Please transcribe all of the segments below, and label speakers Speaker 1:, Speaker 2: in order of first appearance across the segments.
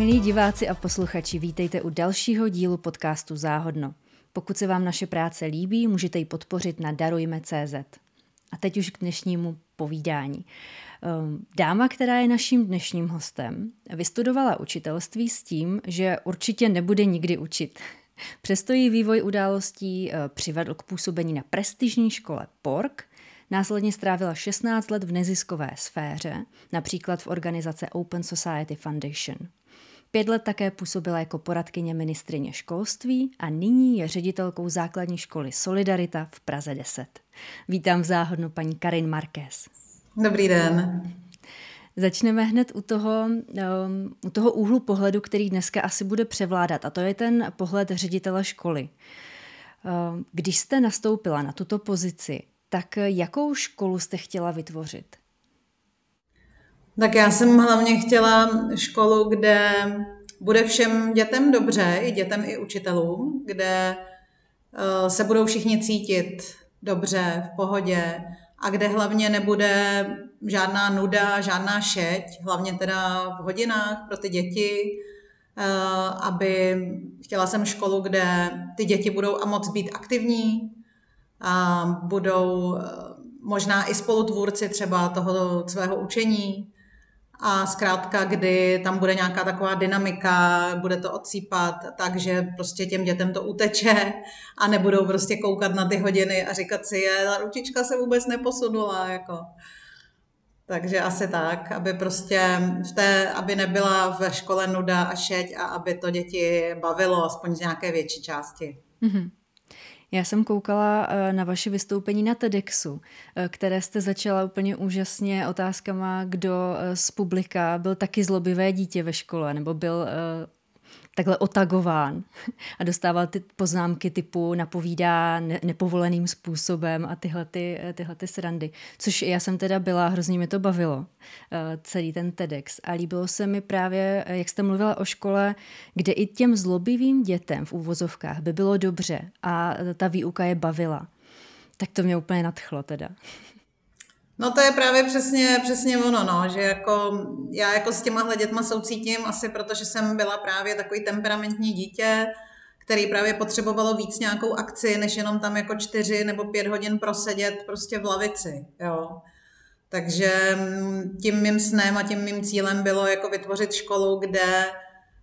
Speaker 1: Milí diváci a posluchači, vítejte u dalšího dílu podcastu Záhodno. Pokud se vám naše práce líbí, můžete ji podpořit na darujme.cz. A teď už k dnešnímu povídání. Ehm, dáma, která je naším dnešním hostem, vystudovala učitelství s tím, že určitě nebude nikdy učit. Přesto jí vývoj událostí eh, přivedl k působení na prestižní škole PORK, Následně strávila 16 let v neziskové sféře, například v organizace Open Society Foundation. Pět let také působila jako poradkyně ministrině školství a nyní je ředitelkou základní školy Solidarita v Praze 10. Vítám v záhodnu paní Karin Marquez.
Speaker 2: Dobrý den.
Speaker 1: Začneme hned u toho, um, u toho úhlu pohledu, který dneska asi bude převládat, a to je ten pohled ředitele školy. Um, když jste nastoupila na tuto pozici, tak jakou školu jste chtěla vytvořit?
Speaker 2: Tak já jsem hlavně chtěla školu, kde bude všem dětem dobře, i dětem, i učitelům, kde eh, se budou všichni cítit dobře, v pohodě a kde hlavně nebude žádná nuda, žádná šeť, hlavně teda v hodinách pro ty děti, eh, aby chtěla jsem školu, kde ty děti budou a moc být aktivní, a budou eh, možná i spolutvůrci třeba toho svého učení, a zkrátka, kdy tam bude nějaká taková dynamika, bude to odsýpat, takže prostě těm dětem to uteče a nebudou prostě koukat na ty hodiny a říkat si, je, ta ručička se vůbec neposunula, jako. Takže asi tak, aby prostě v té, aby nebyla ve škole nuda a šeť a aby to děti bavilo aspoň z nějaké větší části. Mm-hmm.
Speaker 1: Já jsem koukala eh, na vaše vystoupení na TEDxu, eh, které jste začala úplně úžasně otázkama, kdo eh, z publika byl taky zlobivé dítě ve škole, nebo byl takhle otagován a dostával ty poznámky typu napovídá ne- nepovoleným způsobem a tyhle, ty, tyhle ty srandy. Což já jsem teda byla, hrozně mi to bavilo, uh, celý ten TEDx. A líbilo se mi právě, jak jste mluvila o škole, kde i těm zlobivým dětem v úvozovkách by bylo dobře a ta výuka je bavila. Tak to mě úplně nadchlo teda.
Speaker 2: No to je právě přesně, přesně ono, no, že jako já jako s těma dětma soucítím asi protože jsem byla právě takový temperamentní dítě, který právě potřebovalo víc nějakou akci, než jenom tam jako čtyři nebo pět hodin prosedět prostě v lavici, jo. Takže mm, tím mým snem a tím mým cílem bylo jako vytvořit školu, kde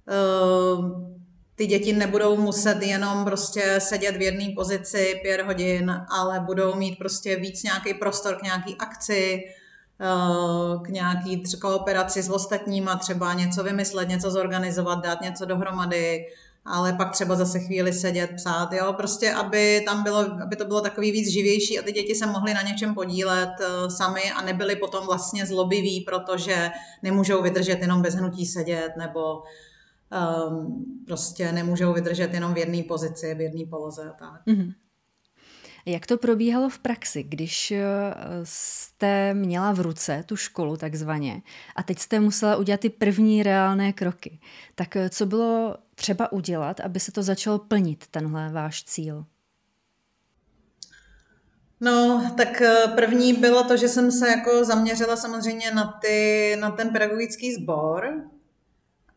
Speaker 2: uh, ty děti nebudou muset jenom prostě sedět v jedné pozici pět hodin, ale budou mít prostě víc nějaký prostor k nějaký akci, eh, k nějaký kooperaci s ostatníma, třeba něco vymyslet, něco zorganizovat, dát něco dohromady, ale pak třeba zase chvíli sedět, psát, jo, prostě aby tam bylo, aby to bylo takový víc živější a ty děti se mohly na něčem podílet uh, sami a nebyly potom vlastně zlobiví, protože nemůžou vydržet jenom bez hnutí sedět nebo um, prostě nemůžou vydržet jenom v jedné pozici, v jedné poloze a tak. Mm-hmm.
Speaker 1: Jak to probíhalo v praxi, když eh, jste měla v ruce tu školu takzvaně a teď jste musela udělat ty první reálné kroky? Tak eh, co bylo třeba udělat, aby se to začalo plnit, tenhle váš cíl?
Speaker 2: No, tak eh, první bylo to, že jsem se jako zaměřila samozřejmě na, ty, na ten pedagogický sbor,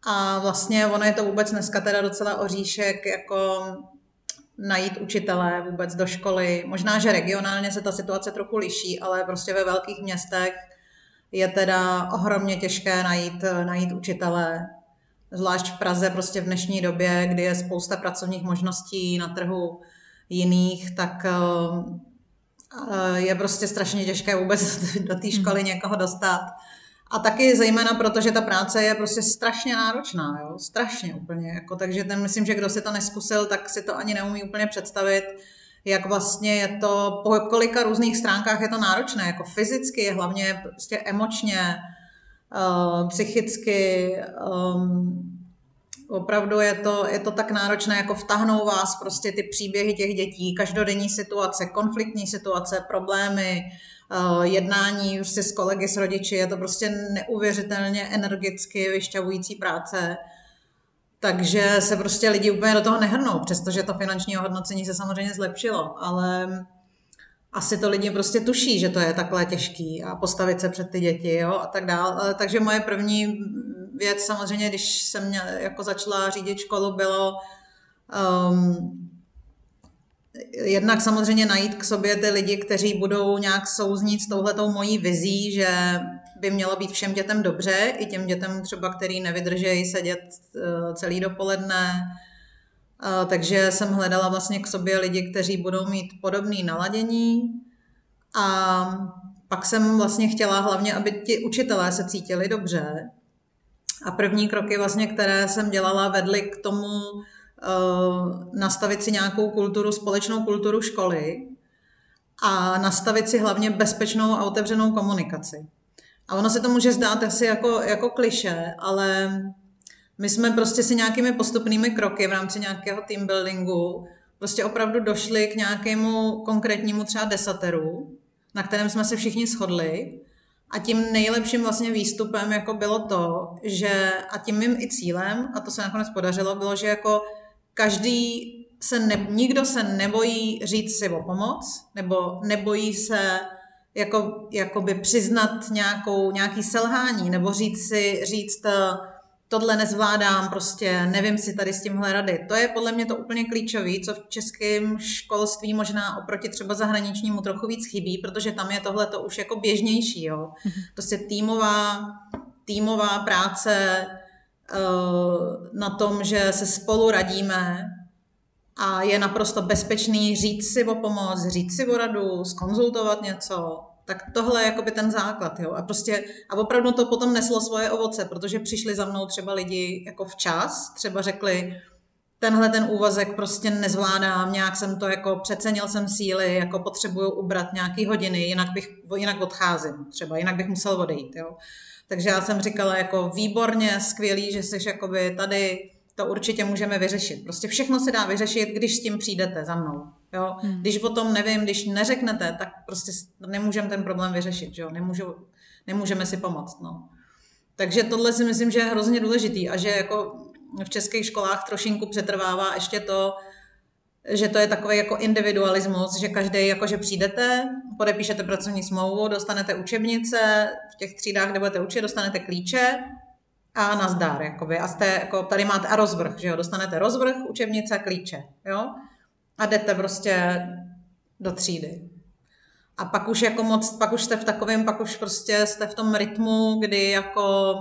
Speaker 2: a vlastně ono je to vůbec dneska teda docela oříšek, jako najít učitele vůbec do školy. Možná, že regionálně se ta situace trochu liší, ale prostě ve velkých městech je teda ohromně těžké najít, najít učitele. Zvlášť v Praze prostě v dnešní době, kdy je spousta pracovních možností na trhu jiných, tak eh, je prostě strašně těžké vůbec do té školy někoho dostat. A taky zejména proto, že ta práce je prostě strašně náročná, jo? strašně úplně. Jako, takže ten, myslím, že kdo si to neskusil, tak si to ani neumí úplně představit, jak vlastně je to, po kolika různých stránkách je to náročné, jako fyzicky, hlavně prostě emočně, uh, psychicky, um, opravdu je to, je to tak náročné, jako vtahnou vás prostě ty příběhy těch dětí, každodenní situace, konfliktní situace, problémy, jednání prostě s kolegy, s rodiči, je to prostě neuvěřitelně energicky vyšťavující práce. Takže se prostě lidi úplně do toho nehrnou, přestože to finanční hodnocení se samozřejmě zlepšilo, ale asi to lidi prostě tuší, že to je takhle těžký a postavit se před ty děti jo, a tak dále. Takže moje první věc samozřejmě, když jsem mě, jako začala řídit školu, bylo um, jednak samozřejmě najít k sobě ty lidi, kteří budou nějak souznít s touhletou mojí vizí, že by mělo být všem dětem dobře, i těm dětem třeba, který nevydržejí sedět uh, celý dopoledne. Uh, takže jsem hledala vlastně k sobě lidi, kteří budou mít podobné naladění. A pak jsem vlastně chtěla hlavně, aby ti učitelé se cítili dobře. A první kroky, vlastně, které jsem dělala, vedly k tomu nastavit si nějakou kulturu, společnou kulturu školy a nastavit si hlavně bezpečnou a otevřenou komunikaci. A ono se to může zdát asi jako, jako kliše, ale my jsme prostě si nějakými postupnými kroky v rámci nějakého team buildingu prostě opravdu došli k nějakému konkrétnímu třeba desateru, na kterém jsme se všichni shodli. A tím nejlepším vlastně výstupem jako bylo to, že a tím mým i cílem, a to se nakonec podařilo, bylo, že jako každý se ne, nikdo se nebojí říct si o pomoc, nebo nebojí se jako, jakoby přiznat nějakou, nějaký selhání, nebo říct si, říct, tohle nezvládám, prostě nevím si tady s tímhle rady. To je podle mě to úplně klíčové, co v českém školství možná oproti třeba zahraničnímu trochu víc chybí, protože tam je tohle to už jako běžnější. Jo. Mhm. Prostě týmová, týmová práce na tom, že se spolu radíme a je naprosto bezpečný říct si o pomoc, říct si o radu, skonzultovat něco, tak tohle je jakoby ten základ, jo. A prostě, a opravdu to potom neslo svoje ovoce, protože přišli za mnou třeba lidi jako včas, třeba řekli, tenhle ten úvazek prostě nezvládám, nějak jsem to jako přecenil jsem síly, jako potřebuju ubrat nějaký hodiny, jinak bych, jinak odcházím třeba, jinak bych musel odejít, jo. Takže já jsem říkala jako výborně, skvělý, že jsi jakoby tady, to určitě můžeme vyřešit. Prostě všechno se dá vyřešit, když s tím přijdete za mnou. Jo? Hmm. Když o tom nevím, když neřeknete, tak prostě nemůžeme ten problém vyřešit. Jo? Nemůžu, nemůžeme si pomoct. No. Takže tohle si myslím, že je hrozně důležitý a že jako v českých školách trošinku přetrvává ještě to, že to je takový jako individualismus, že každý, jako že přijdete, podepíšete pracovní smlouvu, dostanete učebnice, v těch třídách, kde budete učit, dostanete klíče a nazdár, jakoby. A jste, jako, tady máte a rozvrh, že jo, dostanete rozvrh, učebnice, klíče, jo a jdete prostě do třídy. A pak už jako moc, pak už jste v takovém, pak už prostě jste v tom rytmu, kdy jako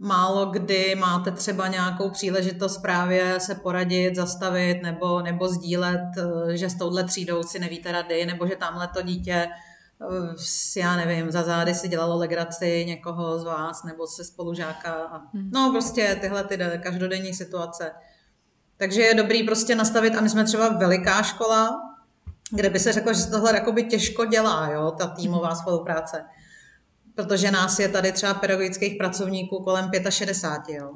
Speaker 2: málo kdy máte třeba nějakou příležitost právě se poradit, zastavit nebo, nebo sdílet, eh, že s touhle třídou si nevíte rady, nebo že tamhle to dítě eh, já nevím, za zády si dělalo legraci někoho z vás nebo se spolužáka. Hmm. No prostě tyhle ty každodenní situace. Takže je dobrý prostě nastavit, a my jsme třeba veliká škola, kde by se řeklo, že se tohle jakoby těžko dělá, jo, ta týmová spolupráce. Protože nás je tady třeba pedagogických pracovníků kolem 65, jo.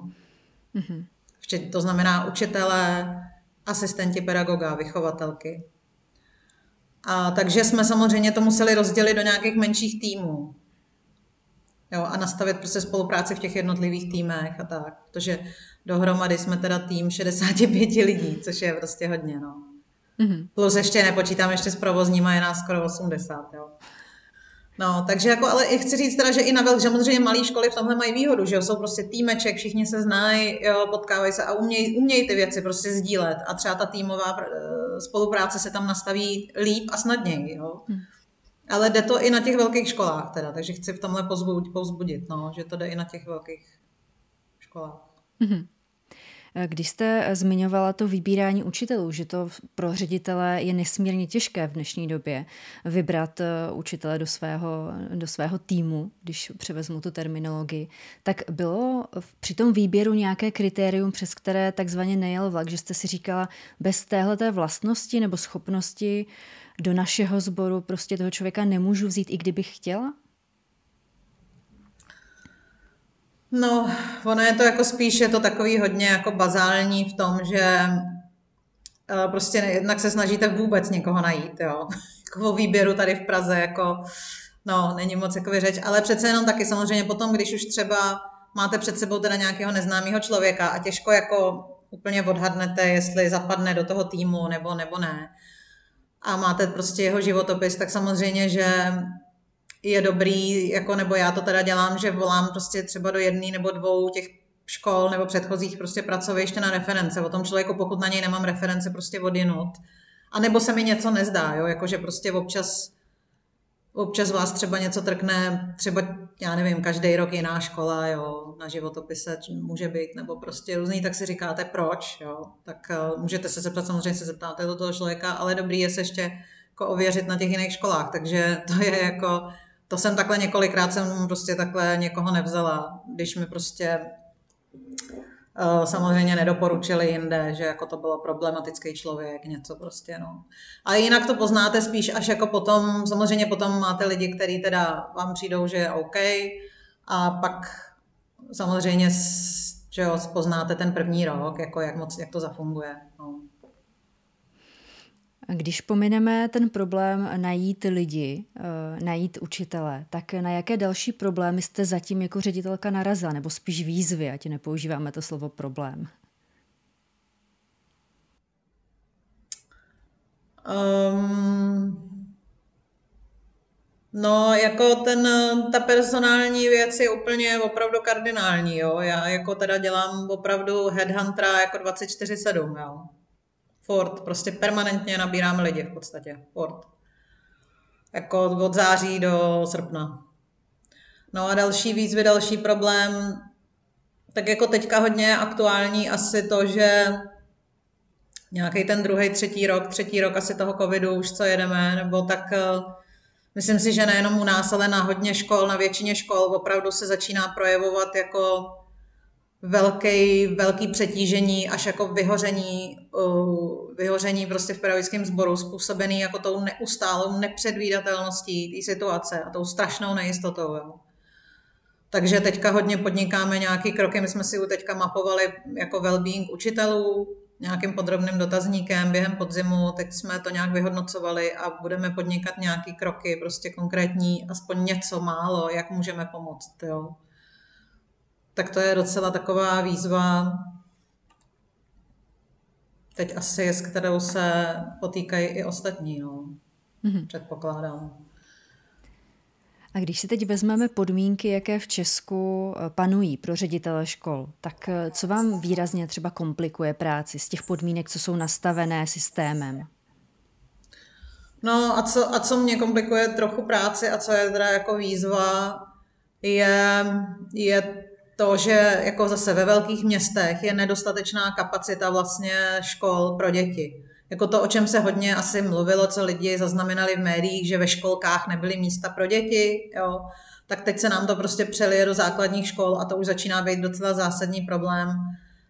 Speaker 2: Mm-hmm. To znamená učitelé, asistenti pedagoga, vychovatelky. A takže jsme samozřejmě to museli rozdělit do nějakých menších týmů. Jo, a nastavit prostě spolupráci v těch jednotlivých týmech a tak. Protože dohromady jsme teda tým 65 lidí, což je prostě hodně, no. Mm-hmm. Plus ještě nepočítám ještě s provozníma, je nás skoro 80, jo. No, takže jako, ale i chci říct teda, že i na velk, samozřejmě malé školy v tomhle mají výhodu, že jo, jsou prostě týmeček, všichni se znají, jo, potkávají se a umějí, umějí ty věci prostě sdílet a třeba ta týmová eh, spolupráce se tam nastaví líp a snadněji, jo. Hmm. Ale jde to i na těch velkých školách teda, takže chci v tomhle pozbudit, pozbudit no, že to jde i na těch velkých školách. Mm-hmm.
Speaker 1: Když jste zmiňovala to vybírání učitelů, že to pro ředitele je nesmírně těžké v dnešní době vybrat eh, učitele do svého, do svého týmu, když převezmu tu terminologii, tak bylo při tom výběru nějaké kritérium, přes které takzvaně nejel vlak, že jste si říkala, bez téhleté vlastnosti nebo schopnosti do našeho sboru prostě toho člověka nemůžu vzít, i kdybych chtěla?
Speaker 2: No, ono je to jako spíš, je to takový hodně jako bazální v tom, že eh, prostě jednak se snažíte vůbec někoho najít, jo. Jako výběru tady v Praze, jako, no, není moc jako řeč, ale přece jenom taky samozřejmě potom, když už třeba máte před sebou teda nějakého neznámého člověka a těžko jako úplně odhadnete, jestli zapadne do toho týmu nebo, nebo ne, a máte prostě jeho životopis, tak samozřejmě, že je dobrý, jako nebo já to teda dělám, že volám prostě třeba do jedné nebo dvou těch škol nebo předchozích prostě pracoviště na reference. O tom člověku, pokud na něj nemám reference, prostě odjinut. A nebo se mi něco nezdá, jo, jakože prostě občas občas vás třeba něco trkne, třeba, já nevím, každý rok jiná škola, jo, na životopise může být, nebo prostě různý, tak si říkáte proč, jo, tak uh, můžete se zeptat, samozřejmě se zeptáte do toho člověka, ale dobrý je se ještě jako ověřit na těch jiných školách, takže to je jako, to jsem takhle několikrát jsem prostě takhle někoho nevzala, když mi prostě Eh, samozřejmě nedoporučili jinde, že jako to bylo problematický člověk, něco prostě, no. A jinak to poznáte spíš až jako potom, samozřejmě potom máte lidi, kteří teda vám přijdou, že je OK, a pak samozřejmě že jo, poznáte ten první rok, jako jak moc, jak to zafunguje. No.
Speaker 1: Když pomineme ten problém najít lidi, eh, najít učitele, tak na jaké další problémy jste zatím jako ředitelka narazila, nebo spíš výzvy, ať nepoužíváme to slovo problém? Um,
Speaker 2: no, jako ten, ta personální věc je úplně opravdu kardinální, jo. Já jako teda dělám opravdu headhuntera jako 24-7, jo. Ford, prostě permanentně nabíráme lidi v podstatě. Ford. Jako od září do srpna. No a další výzvy, další problém, tak jako teďka hodně aktuální asi to, že nějaký ten druhý, třetí rok, třetí rok asi toho covidu už co jedeme, nebo tak eh, myslím si, že nejenom u nás, ale na hodně škol, na většině škol opravdu se začíná projevovat jako velký, velký přetížení až jako vyhoření, uh, vyhoření prostě v pedagogickém sboru způsobený jako tou neustálou nepředvídatelností té situace a tou strašnou nejistotou. Jo. Takže teďka hodně podnikáme nějaké kroky, my jsme si u teďka mapovali jako well-being učitelů nějakým podrobným dotazníkem během podzimu, teď jsme to nějak vyhodnocovali a budeme podnikat nějaké kroky, prostě konkrétní, aspoň něco málo, jak můžeme pomoct. Jo tak to je docela taková výzva, teď asi, s kterou se potýkají i ostatní, no. mm-hmm. předpokládám.
Speaker 1: A když si teď vezmeme podmínky, jaké v Česku eh, panují pro ředitele škol, tak eh, co vám výrazně třeba komplikuje práci z těch podmínek, co jsou nastavené systémem?
Speaker 2: No a co, a co mě komplikuje trochu práci a co je teda jako výzva, je, je to, že jako zase ve velkých městech je nedostatečná kapacita vlastně škol pro děti. Jako to, o čem se hodně asi mluvilo, co lidi zaznamenali v médiích, že ve školkách nebyly místa pro děti, jo, tak teď se nám to prostě přelije do základních škol a to už začíná být docela zásadní problém,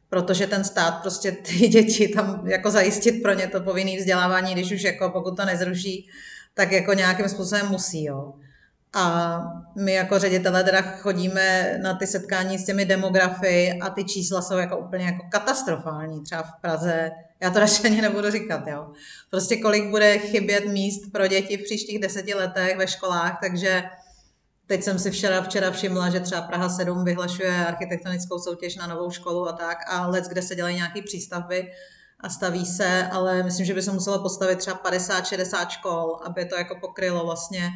Speaker 2: protože ten stát prostě ty děti tam jako zajistit pro ně to povinné vzdělávání, když už jako pokud to nezruší, tak jako nějakým způsobem musí, jo. A my jako ředitele teda chodíme na ty setkání s těmi demografy a ty čísla jsou jako úplně jako katastrofální. Třeba v Praze, já to radši ani nebudu říkat, jo. Prostě kolik bude chybět míst pro děti v příštích deseti letech ve školách, takže teď jsem si včera, včera všimla, že třeba Praha 7 vyhlašuje architektonickou soutěž na novou školu a tak a let, kde se dělají nějaké přístavby a staví se, ale myslím, že by se muselo postavit třeba 50-60 škol, aby to jako pokrylo vlastně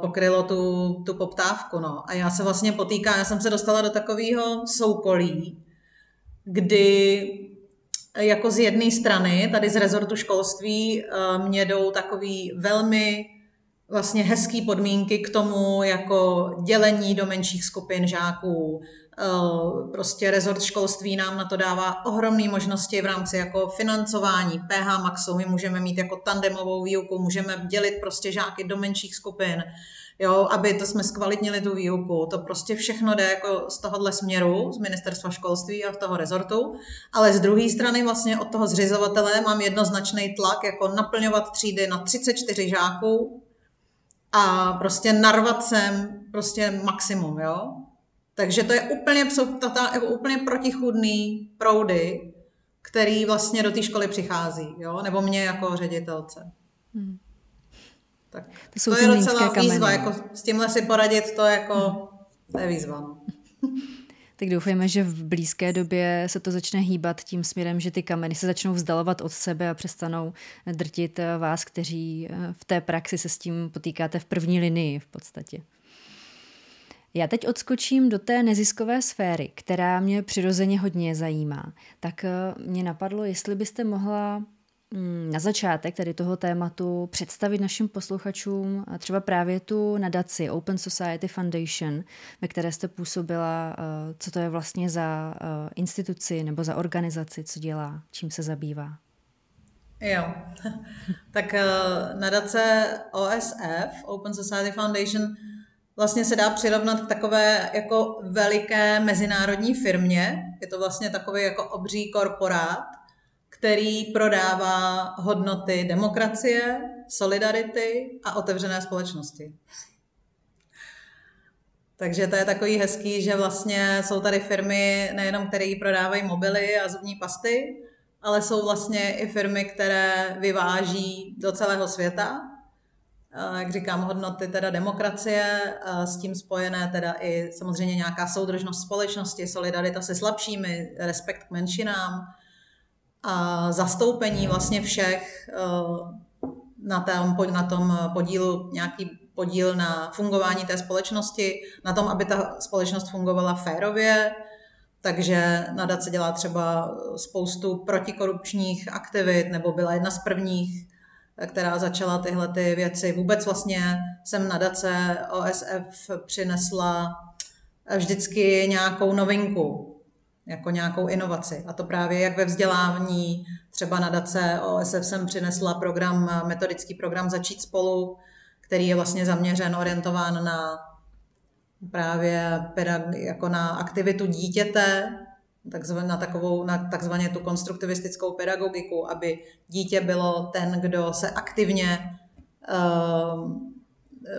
Speaker 2: pokrylo tu, tu poptávku. No. A já se vlastně potýkám, já jsem se dostala do takového soukolí, kdy jako z jedné strany, tady z rezortu školství, eh, mě jdou takový velmi vlastně hezký podmínky k tomu, jako dělení do menších skupin žáků, Eh, prostě rezort školství nám na to dává ohromné možnosti v rámci jako financování PH Maxu. My můžeme mít jako tandemovou výuku, můžeme dělit prostě žáky do menších skupin, jo, aby to jsme zkvalitnili tu výuku. To prostě všechno jde jako z tohohle směru, z ministerstva školství a toho rezortu, ale z druhé strany vlastně od toho zřizovatele mám jednoznačný tlak, jako naplňovat třídy na 34 žáků a prostě narvat sem prostě maximum, jo. Takže to je úplně, jsou jako úplně protichudný proudy, který vlastně do té školy přichází, jo? nebo mě jako ředitelce. Hmm. Tak to, jsou to je docela kameny. výzva, jako s tímhle si poradit, to, jako, hmm. to je výzva. No.
Speaker 1: Tak doufejme, že v blízké době se to začne hýbat tím směrem, že ty kameny se začnou vzdalovat od sebe a přestanou drtit vás, kteří v té praxi se s tím potýkáte v první linii v podstatě. Já teď odskočím do té neziskové sféry, která mě přirozeně hodně zajímá. Tak mě napadlo, jestli byste mohla Mm, na začátek tady toho tématu představit našim posluchačům třeba právě tu nadaci Open Society Foundation, ve které jste působila, eh, co to je vlastně za eh, instituci nebo za organizaci, co dělá, čím se zabývá.
Speaker 2: Jo, tak eh, nadace OSF, Open Society Foundation, vlastně se dá přirovnat k takové jako veliké mezinárodní firmě. Je to vlastně takový jako obří korporát, který prodává hodnoty demokracie, solidarity a otevřené společnosti. Takže to je takový hezký, že vlastně jsou tady firmy nejenom, které prodávají mobily a zubní pasty, ale jsou vlastně i firmy, které vyváží do celého světa. Jak říkám, hodnoty teda demokracie, s tím spojené teda i samozřejmě nějaká soudržnost společnosti, solidarita se slabšími, respekt k menšinám, a zastoupení vlastně všech eh, na tom, na tom podílu, nějaký podíl na fungování té společnosti, na tom, aby ta společnost fungovala férově, takže nadace dělá třeba spoustu protikorupčních aktivit, nebo byla jedna z prvních, která začala tyhle ty věci. Vůbec vlastně jsem nadace OSF přinesla vždycky nějakou novinku jako nějakou inovaci. A to právě jak ve vzdělávání, třeba nadace OSF jsem přinesla program, metodický program Začít spolu, který je vlastně zaměřen, orientován na právě jako na aktivitu dítěte, na takovou, na takzvaně tu konstruktivistickou pedagogiku, aby dítě bylo ten, kdo se aktivně uh,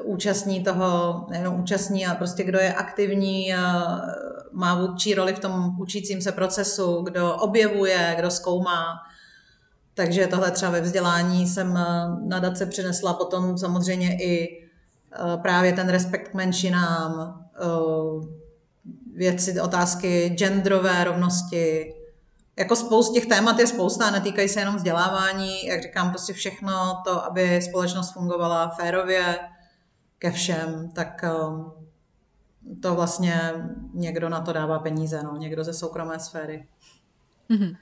Speaker 2: účastní toho, nejenom účastní, ale prostě kdo je aktivní, má vůdčí roli v tom učícím se procesu, kdo objevuje, kdo zkoumá. Takže tohle třeba ve vzdělání jsem nadace přinesla potom samozřejmě i právě ten respekt k menšinám, věci, otázky genderové rovnosti. Jako spoust těch témat je spousta, netýkají se jenom vzdělávání, jak říkám, prostě všechno to, aby společnost fungovala férově, ke všem, tak um, to vlastně někdo na to dává peníze, no, někdo ze soukromé sféry. Mm-hmm.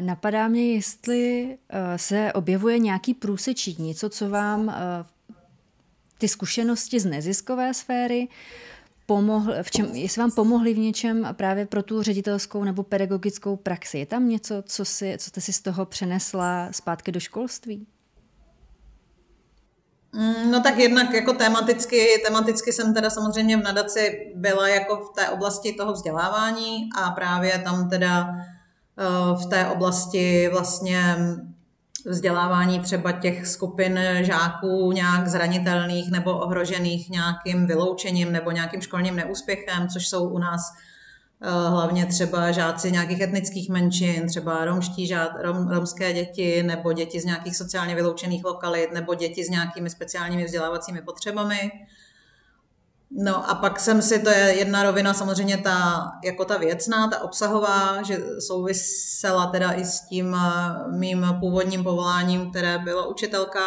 Speaker 1: Napadá mě, jestli uh, se objevuje nějaký průsečík, něco, co vám uh, ty zkušenosti z neziskové sféry pomohl, v čem, jestli vám pomohly v něčem právě pro tu ředitelskou nebo pedagogickou praxi. Je tam něco, co, si, co jste si z toho přenesla zpátky do školství?
Speaker 2: Mm, no tak jednak jako tematicky, tematicky jsem teda samozřejmě v nadaci byla jako v té oblasti toho vzdělávání a právě tam teda eh, v té oblasti vlastně vzdělávání třeba těch skupin žáků nějak zranitelných nebo ohrožených nějakým vyloučením nebo nějakým školním neúspěchem, což jsou u nás Eh, hlavně třeba žáci nějakých etnických menšin, třeba romští žád, rom, romské děti, nebo děti z nějakých sociálně vyloučených lokalit, nebo děti s nějakými speciálními vzdělávacími potřebami. No a pak jsem si, to je jedna rovina samozřejmě ta, jako ta věcná, ta obsahová, že souvisela teda i s tím eh, mým původním povoláním, které bylo učitelka,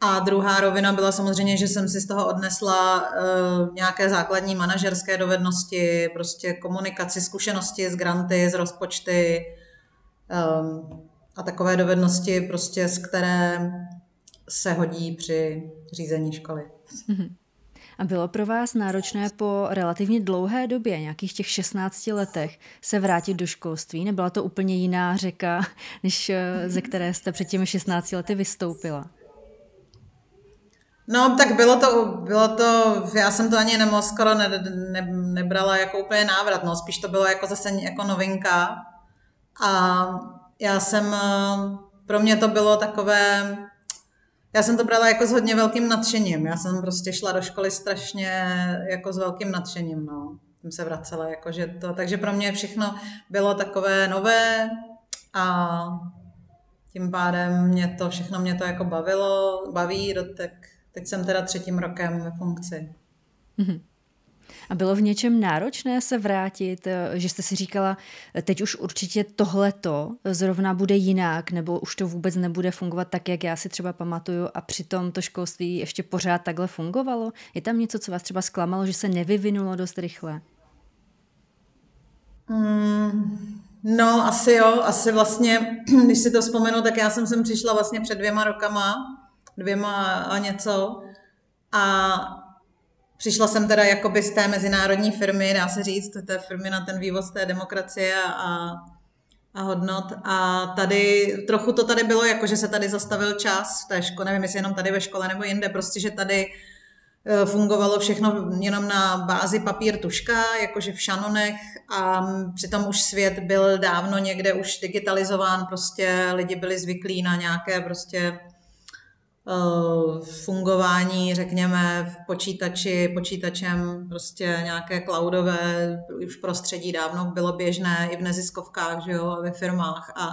Speaker 2: a druhá rovina byla samozřejmě, že jsem si z toho odnesla uh, nějaké základní manažerské dovednosti, prostě komunikaci, zkušenosti z granty, z rozpočty um, a takové dovednosti, prostě z které se hodí při řízení školy. Mm-hmm.
Speaker 1: A bylo pro vás náročné po relativně dlouhé době, nějakých těch 16 letech, se vrátit do školství? Nebyla to úplně jiná řeka, než eh, ze které jste před těmi 16 lety vystoupila?
Speaker 2: No, tak bylo to, bylo to, já jsem to ani nemoc skoro ne, ne, nebrala jako úplně návrat, no, spíš to bylo jako zase jako novinka. A já jsem, pro mě to bylo takové, já jsem to brala jako s hodně velkým nadšením. Já jsem prostě šla do školy strašně jako s velkým nadšením, no. Jsem se vracela, jako že to, takže pro mě všechno bylo takové nové a tím pádem mě to, všechno mě to jako bavilo, baví, tak Teď jsem teda třetím rokem ve funkci. Mm-hmm.
Speaker 1: A bylo v něčem náročné se vrátit, eh, že jste si říkala, eh, teď už určitě tohleto zrovna bude jinak, nebo už to vůbec nebude fungovat tak, jak já si třeba pamatuju a přitom to školství ještě pořád takhle fungovalo? Je tam něco, co vás třeba zklamalo, že se nevyvinulo dost rychle?
Speaker 2: Mm, no, asi jo, asi vlastně, když si to vzpomenu, tak já jsem sem přišla vlastně před dvěma rokama, dvěma a něco a Přišla jsem teda jakoby z té mezinárodní firmy, dá se říct, té firmy na ten vývoz té demokracie a, a hodnot. A tady trochu to tady bylo, jako že se tady zastavil čas v té škole, nevím, jestli jenom tady ve škole nebo jinde, prostě, že tady e, fungovalo všechno jenom na bázi papír tuška, jakože v šanonech a přitom už svět byl dávno někde už digitalizován, prostě lidi byli zvyklí na nějaké prostě fungování, řekněme, v počítači, počítačem, prostě nějaké cloudové už prostředí dávno bylo běžné i v neziskovkách, že jo, a ve firmách a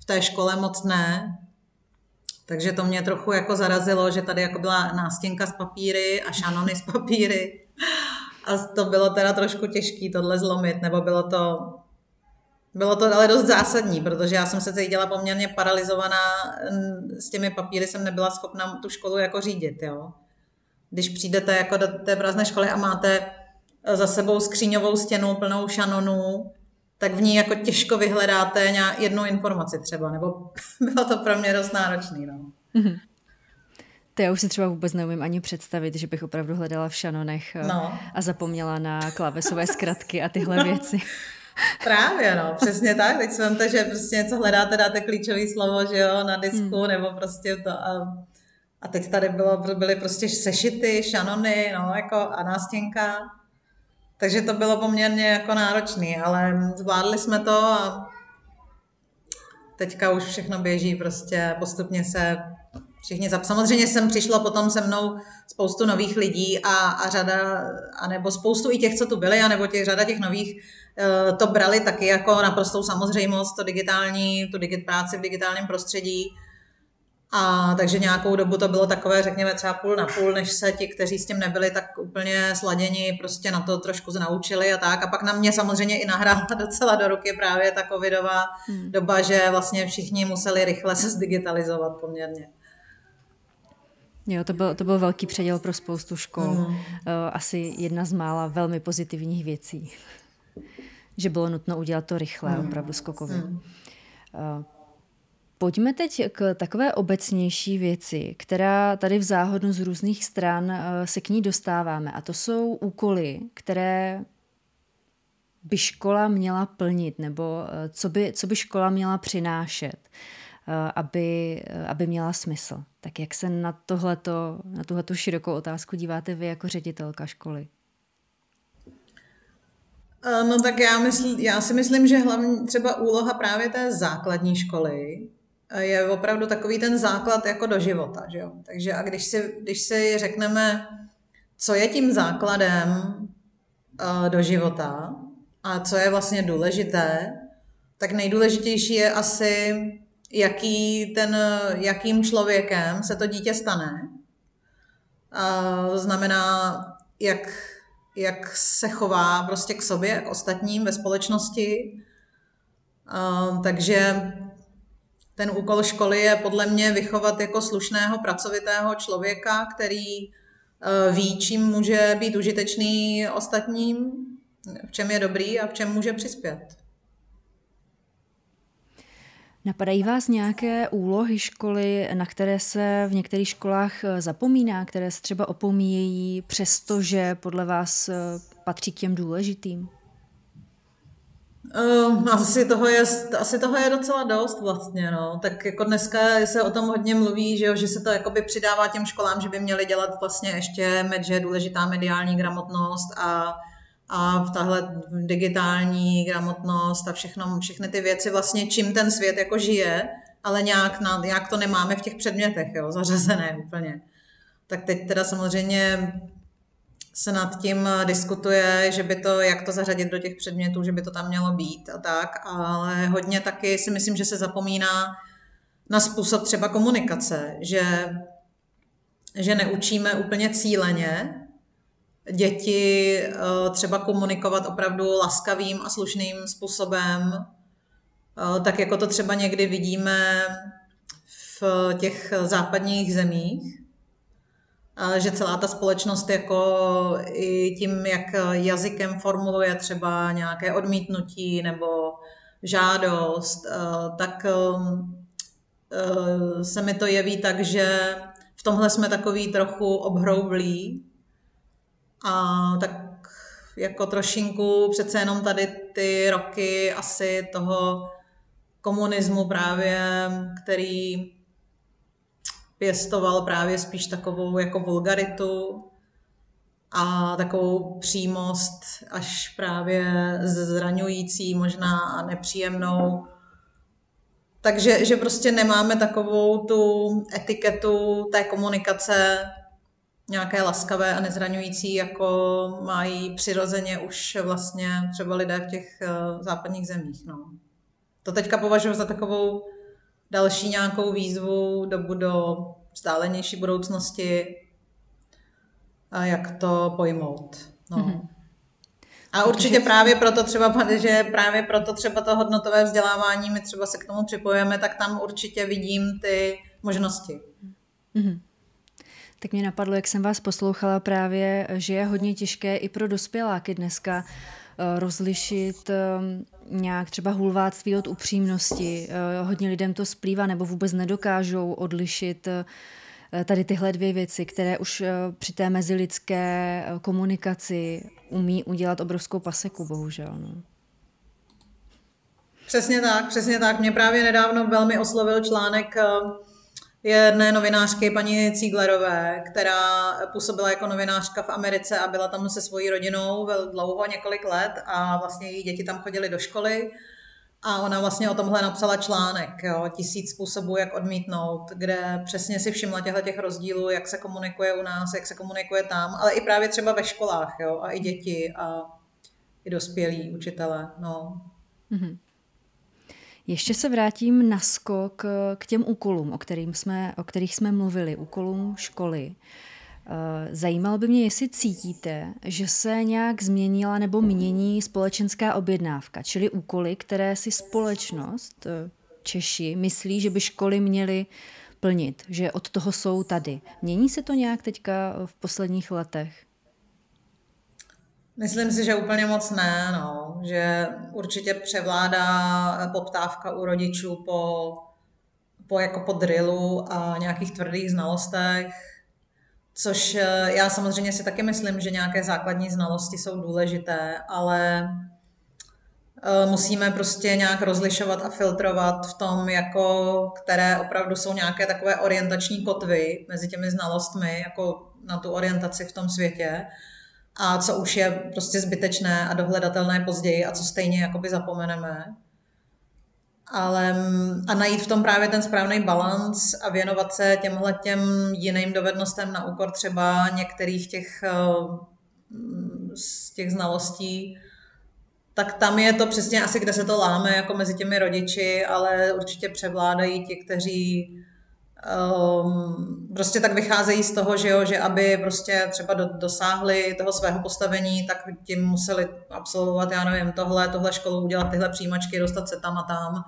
Speaker 2: v té škole moc ne. Takže to mě trochu jako zarazilo, že tady jako byla nástěnka z papíry a šanony z papíry. A to bylo teda trošku těžké tohle zlomit, nebo bylo to bylo to ale dost zásadní, protože já jsem se cítila poměrně paralizovaná, s těmi papíry jsem nebyla schopna tu školu jako řídit, jo. Když přijdete jako do té prázdné školy a máte e, za sebou skříňovou stěnu plnou šanonů, tak v ní jako těžko vyhledáte jednu informaci třeba, nebo bylo to pro mě dost náročný, no. Mm-hmm.
Speaker 1: To já už si třeba vůbec neumím ani představit, že bych opravdu hledala v šanonech e, no. a zapomněla na klávesové zkratky a tyhle no. věci.
Speaker 2: Právě, no, přesně tak. Teď jsem to, že prostě něco hledáte, dáte klíčový slovo, že jo, na disku, hmm. nebo prostě to a, a teď tady bylo, byly prostě sešity, šanony, no, jako a nástěnka. Takže to bylo poměrně jako náročný, ale zvládli jsme to a teďka už všechno běží prostě, postupně se všichni zap... Samozřejmě jsem přišlo potom se mnou spoustu nových lidí a, a řada, anebo spoustu i těch, co tu byli, anebo těch řada těch nových to brali taky jako naprostou samozřejmost, to digitální, tu digit práci v digitálním prostředí. A takže nějakou dobu to bylo takové, řekněme, třeba půl na půl, než se ti, kteří s tím nebyli tak úplně sladěni, prostě na to trošku naučili a tak. A pak na mě samozřejmě i nahrála docela do ruky právě ta covidová hmm. doba, že vlastně všichni museli rychle se zdigitalizovat poměrně.
Speaker 1: Jo, to byl, to byl velký předěl pro spoustu škol. Hmm. Asi jedna z mála velmi pozitivních věcí že bylo nutno udělat to rychle, hmm. opravdu skokově. Hmm. Uh, pojďme teď k takové obecnější věci, která tady v záhodnu z různých stran uh, se k ní dostáváme. A to jsou úkoly, které by škola měla plnit, nebo uh, co by, co by škola měla přinášet, aby, aby měla smysl. Tak jak se na tohleto, na tuhletu širokou otázku díváte vy jako ředitelka školy?
Speaker 2: Eh, no tak já, mysl, já si myslím, že hlavní třeba úloha právě té základní školy eh, je opravdu takový ten základ jako do života. Že jo? Takže a když si, když si řekneme, co je tím základem uh, do života a co je vlastně důležité, tak nejdůležitější je asi, jaký ten, jakým člověkem se to dítě stane. Znamená, jak jak se chová prostě k sobě, k ostatním ve společnosti. Uh, takže ten úkol školy je podle mě vychovat jako slušného, pracovitého člověka, který uh, ví, čím může být užitečný ostatním, v čem je dobrý a v čem může přispět.
Speaker 1: Napadají vás nějaké úlohy školy, na které se v některých školách eh, zapomíná, které se třeba opomíjejí, přestože podle vás eh, patří k těm důležitým?
Speaker 2: Uh, asi, toho je, asi toho je docela dost vlastně, no. Tak jako dneska se o tom hodně mluví, že, jo, že se to jakoby přidává těm školám, že by měli dělat vlastně ještě, že je důležitá mediální gramotnost a a v tahle digitální gramotnost a všechno, všechny ty věci vlastně, čím ten svět jako žije, ale nějak, na, nějak to nemáme v těch předmětech, jo, zařazené úplně. Tak teď teda samozřejmě se nad tím diskutuje, že by to, jak to zařadit do těch předmětů, že by to tam mělo být a tak, ale hodně taky si myslím, že se zapomíná na způsob třeba komunikace, že, že neučíme úplně cíleně, děti eh, třeba komunikovat opravdu laskavým a slušným způsobem, eh, tak jako to třeba někdy vidíme v těch západních zemích, že celá ta společnost jako i tím, jak jazykem formuluje třeba nějaké odmítnutí nebo žádost, eh, tak se mi to jeví tak, že v tomhle jsme takový trochu obhroublí, a tak jako trošinku přece jenom tady ty roky asi toho komunismu právě, který pěstoval právě spíš takovou jako vulgaritu a takovou přímost až právě zraňující možná a nepříjemnou. Takže že prostě nemáme takovou tu etiketu té komunikace, nějaké laskavé a nezraňující, jako mají přirozeně už vlastně třeba lidé v těch uh, západních zemích. No. To teďka považuji za takovou další nějakou výzvu do, do vzdálenější budoucnosti a jak to pojmout. No. Mm-hmm. A určitě právě proto třeba, že právě proto třeba to hodnotové vzdělávání, my třeba se k tomu připojeme, tak tam určitě vidím ty možnosti. Mm-hmm.
Speaker 1: Tak mě napadlo, jak jsem vás poslouchala právě, že je hodně těžké i pro dospěláky dneska eh, rozlišit ehm, nějak třeba hulváctví od upřímnosti. Eh, hodně lidem to splývá nebo vůbec nedokážou odlišit eh, tady tyhle dvě věci, které už při té mezilidské komunikaci umí udělat obrovskou paseku, bohužel. No.
Speaker 2: Přesně tak, přesně tak. Mě právě nedávno velmi oslovil článek jedné novinářky, paní Cíglerové, která působila jako novinářka v Americe a byla tam se svojí rodinou dlouho, několik let a vlastně její děti tam chodily do školy. A ona vlastně o tomhle napsala článek, jo, tisíc způsobů, jak odmítnout, kde přesně si všimla těchto těch rozdílů, jak se komunikuje u nás, jak se komunikuje tam, ale i právě třeba ve školách, jo, a i děti a i dospělí učitele, no. Mm-hmm.
Speaker 1: Ještě se vrátím na skok k těm úkolům, o, kterým jsme, o kterých jsme mluvili, úkolům školy. Eh, zajímalo by mě, jestli cítíte, že se nějak změnila nebo mění společenská objednávka, čili úkoly, které si společnost, eh, Češi, myslí, že by školy měly plnit, že od toho jsou tady. Mění se to nějak teďka v posledních letech?
Speaker 2: Myslím si, že úplně moc ne, no. že určitě převládá poptávka u rodičů po, po, jako po drillu a nějakých tvrdých znalostech, což eh, já samozřejmě si taky myslím, že nějaké základní znalosti jsou důležité, ale eh, musíme prostě nějak rozlišovat a filtrovat v tom, jako, které opravdu jsou nějaké takové orientační kotvy mezi těmi znalostmi, jako na tu orientaci v tom světě a co už je prostě zbytečné a dohledatelné později a co stejně jakoby zapomeneme. Ale a najít v tom právě ten správný balans a věnovat se těmhle těm jiným dovednostem na úkor třeba některých těch, eh, z těch znalostí, tak tam je to přesně asi, kde se to láme jako mezi těmi rodiči, ale určitě převládají ti, kteří um, prostě tak vycházejí z toho, že, jo, že aby prostě třeba do, dosáhli toho svého postavení, tak tím museli absolvovat, já nevím, tohle, tohle školu, udělat tyhle přijímačky, dostat se tam a tam.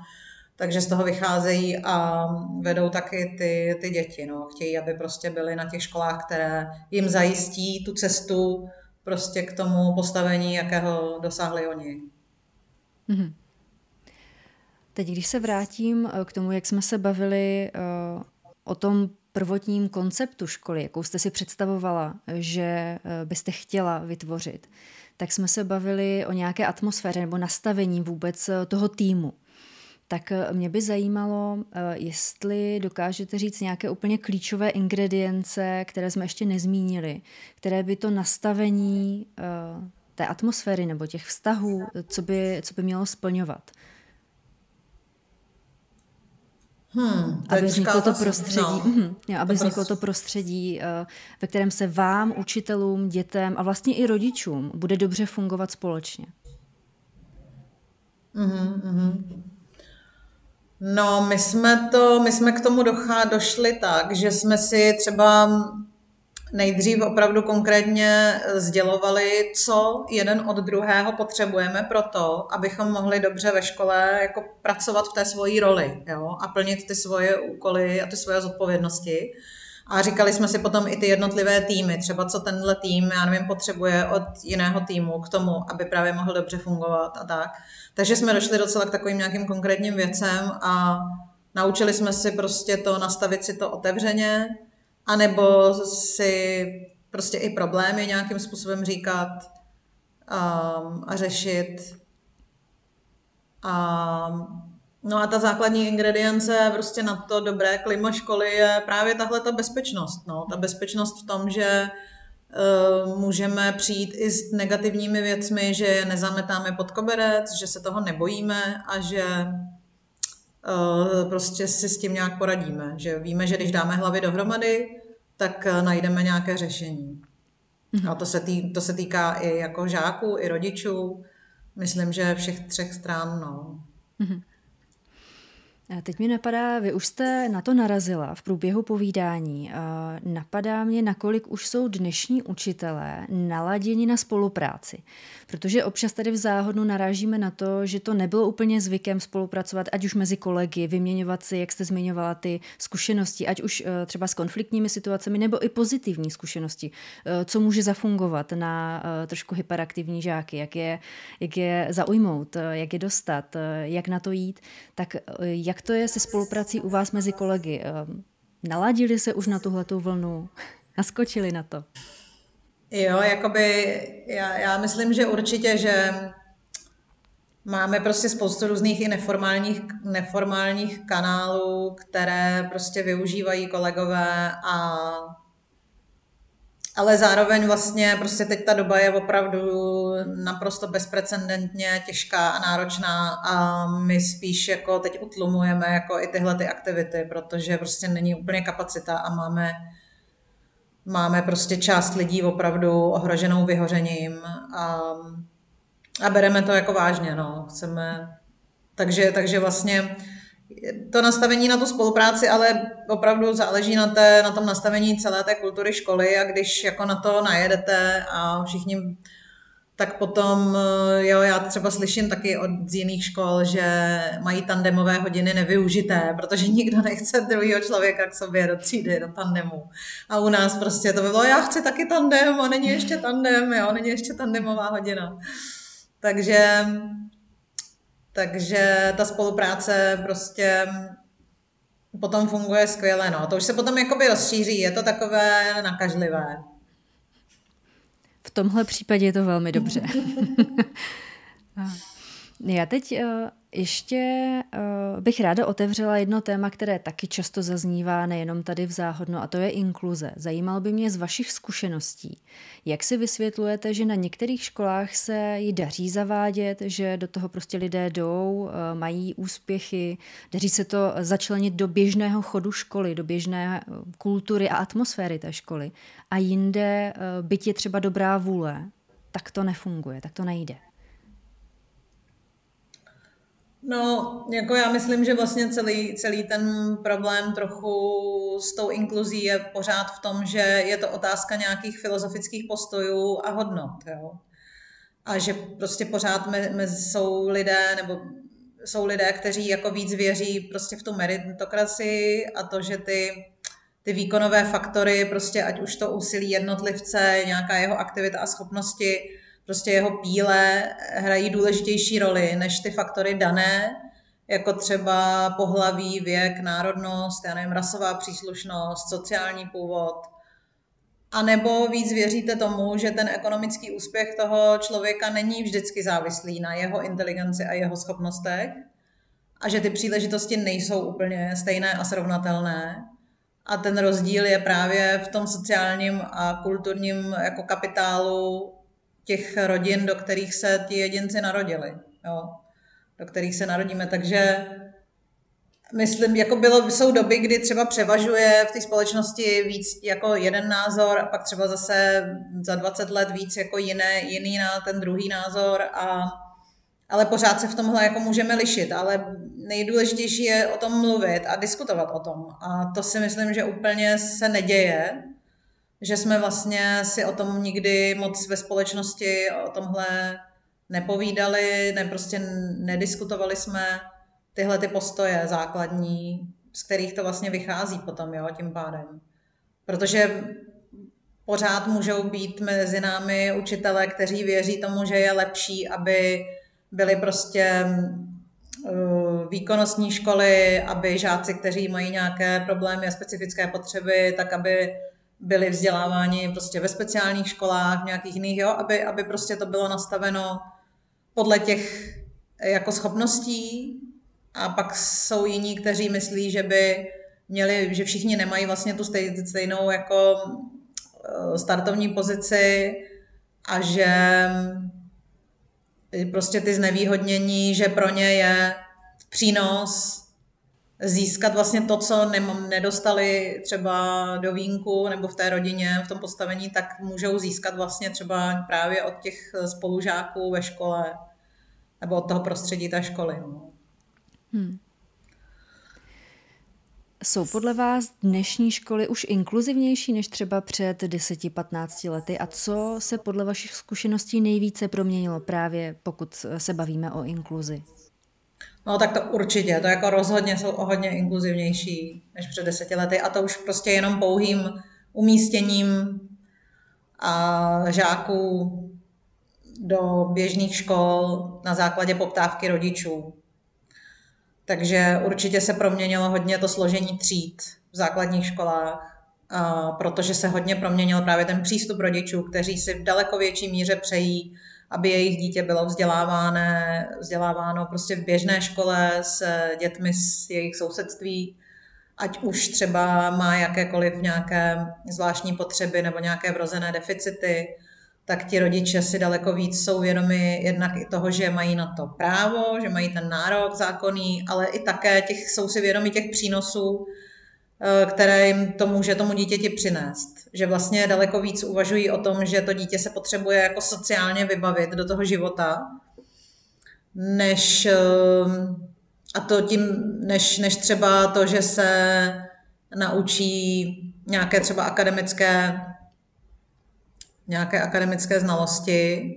Speaker 2: Takže z toho vycházejí a vedou taky ty, ty děti. No. Chtějí, aby prostě byly na těch školách, které jim zajistí tu cestu prostě k tomu postavení, jakého dosáhli oni. Mm-hmm.
Speaker 1: Teď, když se vrátím eh, k tomu, jak jsme se bavili uh o tom prvotním konceptu školy, jakou jste si představovala, že eh, byste chtěla vytvořit, tak jsme se bavili o nějaké atmosféře nebo nastavení vůbec eh, toho týmu. Tak eh, mě by zajímalo, jestli dokážete říct nějaké úplně klíčové ingredience, které jsme ještě nezmínili, které by to nastavení té atmosféry nebo těch vztahů, co by, co by mělo splňovat. Hmm, aby vzniklo to prostředí, no, mm, jo, aby to vzniklo to prostředí, eh, ve kterém se vám, učitelům, dětem a vlastně i rodičům bude dobře fungovat společně.
Speaker 2: Mm-hmm. No, my jsme, to, my jsme k tomu dochá, došli tak, že jsme si třeba nejdřív opravdu konkrétně sdělovali, co jeden od druhého potřebujeme pro to, abychom mohli dobře ve škole jako pracovat v té svojí roli jo? a plnit ty svoje úkoly a ty svoje zodpovědnosti. A říkali jsme si potom i ty jednotlivé týmy, třeba co tenhle tým, já nevím, potřebuje od jiného týmu k tomu, aby právě mohl dobře fungovat a tak. Takže jsme došli docela k takovým nějakým konkrétním věcem a naučili jsme si prostě to nastavit si to otevřeně, anebo si prostě i problémy nějakým způsobem říkat um, a řešit. Um, No a ta základní ingredience prostě na to dobré klima školy je právě tahle ta bezpečnost. No. Ta bezpečnost v tom, že uh, můžeme přijít i s negativními věcmi, že je nezametáme pod koberec, že se toho nebojíme a že uh, prostě si s tím nějak poradíme. Že víme, že když dáme hlavy dohromady, tak uh, najdeme nějaké řešení. Mm-hmm. A to se, tý, to se týká i jako žáků, i rodičů. Myslím, že všech třech stran. No. Mm-hmm.
Speaker 1: Teď mi napadá, vy už jste na to narazila v průběhu povídání. Napadá mě, nakolik už jsou dnešní učitelé naladěni na spolupráci. Protože občas tady v záhodnu narážíme na to, že to nebylo úplně zvykem spolupracovat, ať už mezi kolegy, vyměňovat si, jak jste zmiňovala, ty zkušenosti, ať už e, třeba s konfliktními situacemi, nebo i pozitivní zkušenosti. E, co může zafungovat na e, trošku hyperaktivní žáky, jak je, jak je zaujmout, jak je dostat, jak na to jít. Tak jak jak to je se spoluprací u vás mezi kolegy? Ehm, naladili se už na tuhletu vlnu? Naskočili na to?
Speaker 2: Jo, jakoby já, já myslím, že určitě, že máme prostě spoustu různých i neformálních, neformálních kanálů, které prostě využívají kolegové a ale zároveň vlastně prostě teď ta doba je opravdu naprosto bezprecedentně těžká a náročná a my spíš jako teď utlumujeme jako i tyhle ty aktivity, protože prostě není úplně kapacita a máme máme prostě část lidí opravdu ohroženou vyhořením a, a bereme to jako vážně, no. Chceme, takže, takže vlastně to nastavení na tu spolupráci, ale opravdu záleží na, té, na tom nastavení celé té kultury školy a když jako na to najedete a všichni tak potom, jo, já třeba slyším taky od z jiných škol, že mají tandemové hodiny nevyužité, protože nikdo nechce druhého člověka k sobě do třídy, do tandemu. A u nás prostě to by bylo, já chci taky tandem a není ještě tandem, jo, není ještě tandemová hodina. Takže takže ta spolupráce prostě potom funguje skvěle. No. To už se potom jakoby rozšíří, je to takové nakažlivé.
Speaker 1: V tomhle případě je to velmi dobře. Já teď uh, ještě uh, bych ráda otevřela jedno téma, které taky často zaznívá nejenom tady v Záhodno, a to je inkluze. Zajímalo by mě z vašich zkušeností, jak si vysvětlujete, že na některých školách se ji daří zavádět, že do toho prostě lidé jdou, uh, mají úspěchy, daří se to začlenit do běžného chodu školy, do běžné kultury a atmosféry té školy. A jinde, uh, byť je třeba dobrá vůle, tak to nefunguje, tak to nejde.
Speaker 2: No, jako já myslím, že vlastně celý, celý ten problém trochu s tou inkluzí je pořád v tom, že je to otázka nějakých filozofických postojů a hodnot, jo. A že prostě pořád me, me jsou lidé, nebo jsou lidé, kteří jako víc věří prostě v tu meritokracii a to, že ty, ty výkonové faktory, prostě ať už to úsilí jednotlivce, nějaká jeho aktivita a schopnosti, prostě jeho píle hrají důležitější roli než ty faktory dané, jako třeba pohlaví, věk, národnost, já nevím, rasová příslušnost, sociální původ. A nebo víc věříte tomu, že ten ekonomický úspěch toho člověka není vždycky závislý na jeho inteligenci a jeho schopnostech a že ty příležitosti nejsou úplně stejné a srovnatelné. A ten rozdíl je právě v tom sociálním a kulturním jako kapitálu těch rodin, do kterých se ti jedinci narodili, jo, do kterých se narodíme. Takže myslím, jako bylo, jsou doby, kdy třeba převažuje v té společnosti víc jako jeden názor a pak třeba zase za 20 let víc jako jiné, jiný na ten druhý názor a ale pořád se v tomhle jako můžeme lišit, ale nejdůležitější je o tom mluvit a diskutovat o tom. A to si myslím, že úplně se neděje že jsme vlastně si o tom nikdy moc ve společnosti o tomhle nepovídali, ne prostě nediskutovali jsme tyhle ty postoje základní, z kterých to vlastně vychází potom, jo, tím pádem. Protože pořád můžou být mezi námi učitele, kteří věří tomu, že je lepší, aby byly prostě uh, výkonnostní školy, aby žáci, kteří mají nějaké problémy a specifické potřeby, tak aby byli vzděláváni prostě ve speciálních školách, v nějakých jiných, jo, aby, aby prostě to bylo nastaveno podle těch jako schopností. A pak jsou jiní, kteří myslí, že by měli, že všichni nemají vlastně tu stej, stejnou jako eh, startovní pozici a že prostě ty znevýhodnění, že pro ně je přínos získat vlastně to, co nedostali třeba do vínku nebo v té rodině, v tom postavení, tak můžou získat vlastně třeba právě od těch spolužáků ve škole nebo od toho prostředí té školy. No. Hmm.
Speaker 1: Jsou podle vás dnešní školy už inkluzivnější než třeba před 10-15 lety? A co se podle vašich zkušeností nejvíce proměnilo právě, pokud se bavíme o inkluzi?
Speaker 2: No tak to určitě, to jako rozhodně jsou o hodně inkluzivnější než před deseti lety a to už prostě jenom pouhým umístěním a žáků do běžných škol na základě poptávky rodičů. Takže určitě se proměnilo hodně to složení tříd v základních školách, protože se hodně proměnil právě ten přístup rodičů, kteří si v daleko větší míře přejí, aby jejich dítě bylo vzděláváno, vzděláváno prostě v běžné škole s dětmi z jejich sousedství, ať už třeba má jakékoliv nějaké zvláštní potřeby nebo nějaké vrozené deficity, tak ti rodiče si daleko víc jsou vědomi jednak i toho, že mají na to právo, že mají ten nárok zákonný, ale i také těch, jsou si vědomi těch přínosů, které jim to může tomu dítěti přinést. Že vlastně daleko víc uvažují o tom, že to dítě se potřebuje jako sociálně vybavit do toho života, než, eh, a to tím, než, než třeba to, že se naučí nějaké třeba akademické nějaké akademické znalosti,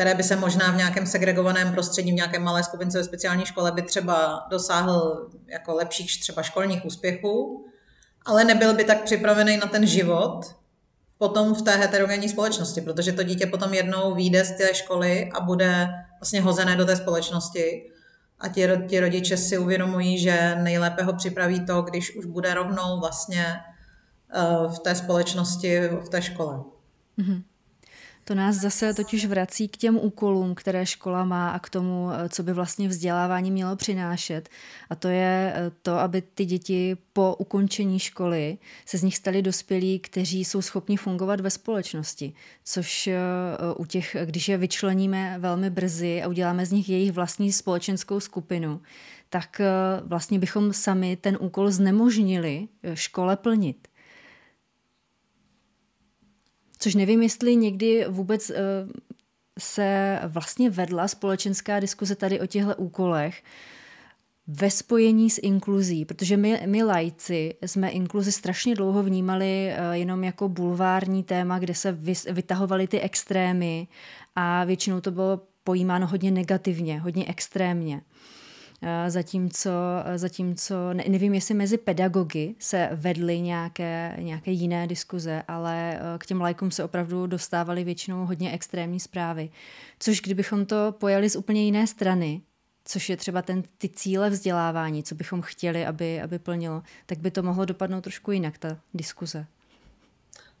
Speaker 2: které by se možná v nějakém segregovaném prostředí, v nějaké malé skupince ve speciální škole by třeba dosáhl jako lepších třeba školních úspěchů, ale nebyl by tak připravený na ten život potom v té heterogenní společnosti, protože to dítě potom jednou vyjde z té školy a bude vlastně hozené do té společnosti. A ti, ti rodiče si uvědomují, že nejlépe ho připraví to, když už bude rovnou vlastně eh, v té společnosti, v té škole. Mm-hmm.
Speaker 1: To nás zase totiž vrací k těm úkolům, které škola má a k tomu, eh, co by vlastně vzdělávání mělo přinášet. A to je eh, to, aby ty děti po ukončení školy se z nich stali dospělí, kteří jsou schopni fungovat ve společnosti. Což eh, u těch, když je vyčleníme velmi brzy a uděláme z nich jejich vlastní společenskou skupinu, tak vlastně bychom sami ten úkol znemožnili škole plnit. Což nevím, jestli někdy vůbec uh, se vlastně vedla společenská diskuze tady o těchto úkolech ve spojení s inkluzí, protože my, my lajci jsme inkluzi strašně dlouho vnímali uh, jenom jako bulvární téma, kde se vy, vytahovaly ty extrémy a většinou to bylo pojímáno hodně negativně, hodně extrémně. Eh, zatímco, eh, zatímco nevím, jestli mezi pedagogy se vedly nějaké, nějaké jiné diskuze, ale eh, k těm lajkům se opravdu dostávaly většinou hodně extrémní zprávy. Což kdybychom to pojali z úplně jiné strany, což je třeba ten, ty cíle vzdělávání, co bychom chtěli, aby, aby plnilo, tak by to mohlo dopadnout trošku jinak, ta diskuze.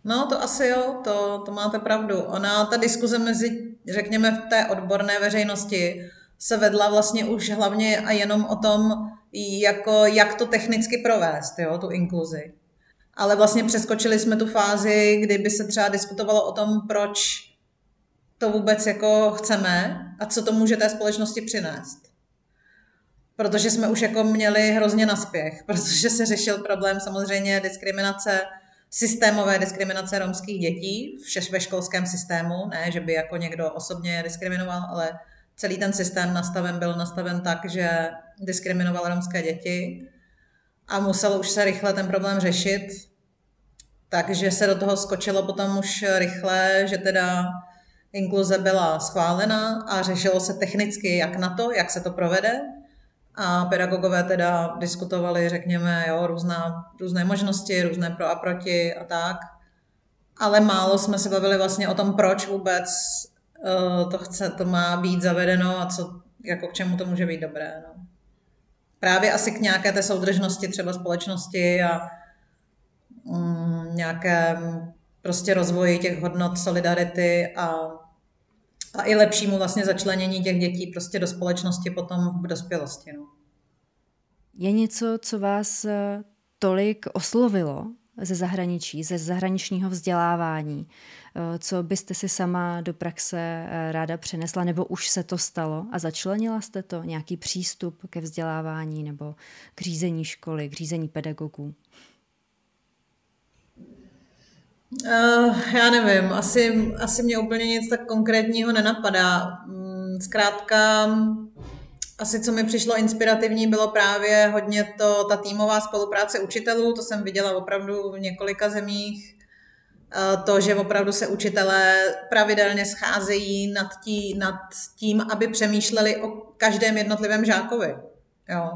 Speaker 2: No, to asi jo, to, to máte pravdu. Ona, ta diskuze mezi, řekněme, v té odborné veřejnosti se vedla vlastně už hlavně a jenom o tom, jako, jak to technicky provést, jo, tu inkluzi. Ale vlastně přeskočili jsme tu fázi, kdy by se třeba diskutovalo o tom, proč to vůbec jako chceme a co to může té společnosti přinést. Protože jsme už jako měli hrozně naspěch, protože se řešil problém samozřejmě diskriminace, systémové diskriminace romských dětí ve školském systému, ne, že by jako někdo osobně diskriminoval, ale celý ten systém nastaven byl nastaven tak, že diskriminoval romské děti a musel už se rychle ten problém řešit. takže se do toho skočilo potom už rychle, že teda inkluze byla schválena a řešilo se technicky, jak na to, jak se to provede. A pedagogové teda diskutovali, řekněme, jo, různá, různé možnosti, různé pro a proti a tak. Ale málo jsme se bavili vlastně o tom, proč vůbec to chce, to má být zavedeno a co, jako k čemu to může být dobré. No. Právě asi k nějaké té soudržnosti třeba společnosti a um, nějaké prostě rozvoji těch hodnot solidarity a, a i lepšímu vlastně začlenění těch dětí prostě do společnosti potom v dospělosti. No.
Speaker 1: Je něco, co vás eh, tolik oslovilo ze zahraničí, ze zahraničního vzdělávání, eh, co byste si sama do praxe eh, ráda přenesla, nebo už se to stalo a začlenila jste to, nějaký přístup ke vzdělávání nebo k řízení školy, k řízení pedagogů?
Speaker 2: Uh, já nevím, asi, asi mě úplně nic tak konkrétního nenapadá. Mm, zkrátka, asi co mi přišlo inspirativní, bylo právě hodně to, ta týmová spolupráce učitelů, to jsem viděla opravdu v několika zemích. To, že opravdu se učitelé pravidelně scházejí nad, tí, nad tím, aby přemýšleli o každém jednotlivém žákovi. Jo.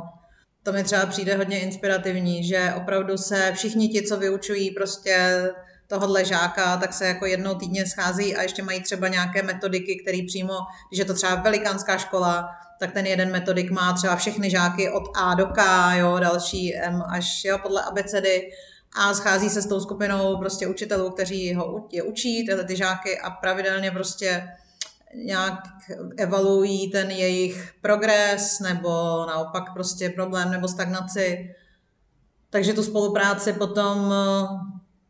Speaker 2: To mi třeba přijde hodně inspirativní, že opravdu se všichni ti, co vyučují prostě tohohle žáka, tak se jako jednou týdně schází a ještě mají třeba nějaké metodiky, které přímo, když je to třeba velikánská škola, tak ten jeden metodik má třeba všechny žáky od A do K, jo, další M až jo, podle abecedy a schází se s tou skupinou prostě učitelů, kteří ho je učí, tyhle ty žáky a pravidelně prostě nějak evaluují ten jejich progres nebo naopak prostě problém nebo stagnaci. Takže tu spolupráci potom,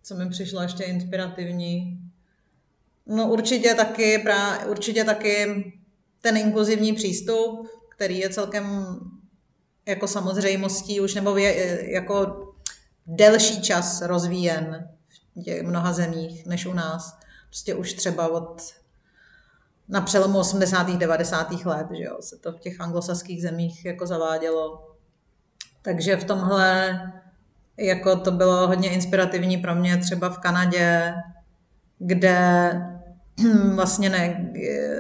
Speaker 2: co mi přišlo ještě inspirativní, no určitě taky, určitě taky ten inkluzivní přístup, který je celkem jako samozřejmostí už, nebo je jako delší čas rozvíjen v těch mnoha zemích než u nás. Prostě už třeba od na přelomu 80. 90. let, že jo, se to v těch anglosaských zemích jako zavádělo. Takže v tomhle jako to bylo hodně inspirativní pro mě třeba v Kanadě, kde vlastně ne,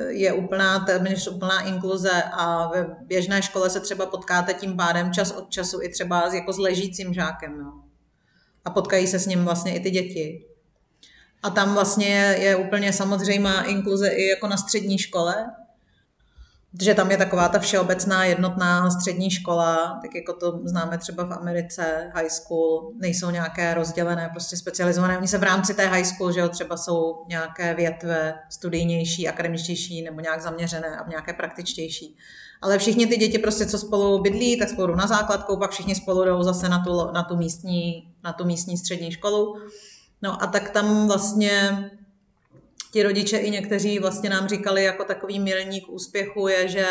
Speaker 2: je úplná, téměř úplná inkluze a ve běžné škole se třeba potkáte tím pádem čas od času i třeba jako s ležícím žákem. No. A potkají se s ním vlastně i ty děti. A tam vlastně je, je úplně samozřejmá inkluze i jako na střední škole, že tam je taková ta všeobecná jednotná střední škola, tak jako to známe třeba v Americe, high school, nejsou nějaké rozdělené, prostě specializované. Oni se v rámci té high school, že jo, třeba jsou nějaké větve studijnější, akademičtější nebo nějak zaměřené a nějaké praktičtější. Ale všichni ty děti prostě, co spolu bydlí, tak spolu na základku, pak všichni spolu jdou zase na tu, na tu, místní, na tu místní střední školu. No a tak tam vlastně ti rodiče i někteří vlastně nám říkali jako takový milník úspěchu je, že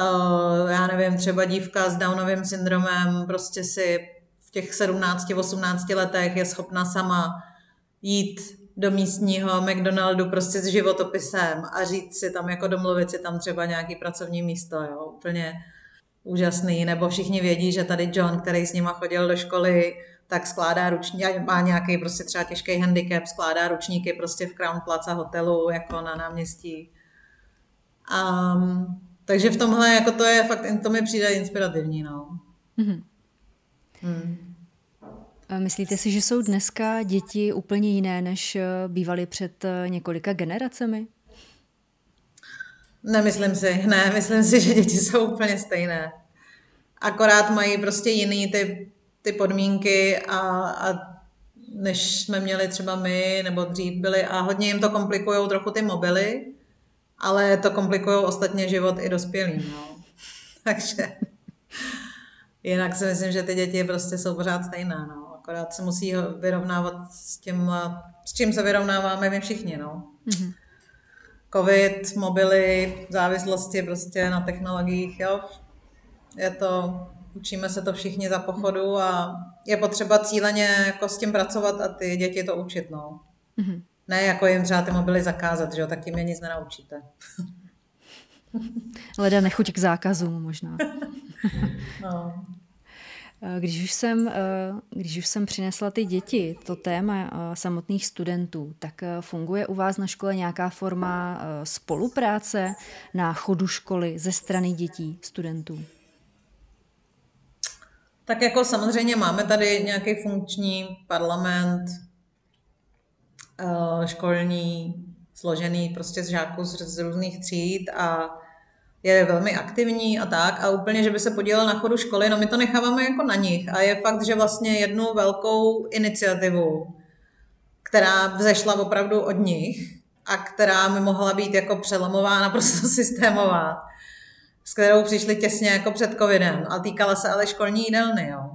Speaker 2: uh, já nevím, třeba dívka s Downovým syndromem prostě si v těch 17-18 letech je schopna sama jít do místního McDonaldu prostě s životopisem a říct si tam, jako domluvit si tam třeba nějaký pracovní místo, jo, úplně úžasný, nebo všichni vědí, že tady John, který s nima chodil do školy, tak skládá ručníky, má nějaký prostě třeba těžký handicap, skládá ručníky prostě v Crown Plaza hotelu jako na náměstí. Um, takže v tomhle jako to je fakt, to mi přijde inspirativní, no. Mm-hmm.
Speaker 1: Hmm. Myslíte si, že jsou dneska děti úplně jiné, než eh, bývaly před eh, několika generacemi?
Speaker 2: Nemyslím si, ne, myslím si, že děti jsou úplně stejné. Akorát mají prostě jiný typ ty podmínky a, a než jsme měli třeba my, nebo dřív byli, a hodně jim to komplikují trochu ty mobily, ale to komplikují ostatně život i dospělým. No. Takže jinak si myslím, že ty děti prostě jsou pořád stejné. No. Akorát se musí vyrovnávat s tím, s čím se vyrovnáváme my všichni. No. Mm-hmm. Covid, mobily, závislosti prostě na technologiích, jo. Je to učíme se to všichni za pochodu a je potřeba cíleně jako s tím pracovat a ty děti to učit, no. Mm-hmm. Ne jako jim třeba ty mobily zakázat, že jo, tak tím je nic nenaučíte.
Speaker 1: Leda nechuť k zákazům možná. no. Eh, když už, jsem, eh, když už jsem přinesla ty děti, to téma eh, samotných studentů, tak funguje u vás na škole nějaká forma spolupráce na chodu školy ze strany dětí, studentů?
Speaker 2: Tak jako samozřejmě máme tady nějaký funkční parlament školní, složený prostě z žáků z, z různých tříd a je velmi aktivní a tak a úplně, že by se podílel na chodu školy, no my to necháváme jako na nich a je fakt, že vlastně jednu velkou iniciativu, která vzešla opravdu od nich a která by mohla být jako přelomová, naprosto systémová, s kterou přišli těsně jako před covidem a týkala se ale školní jídelny, jo.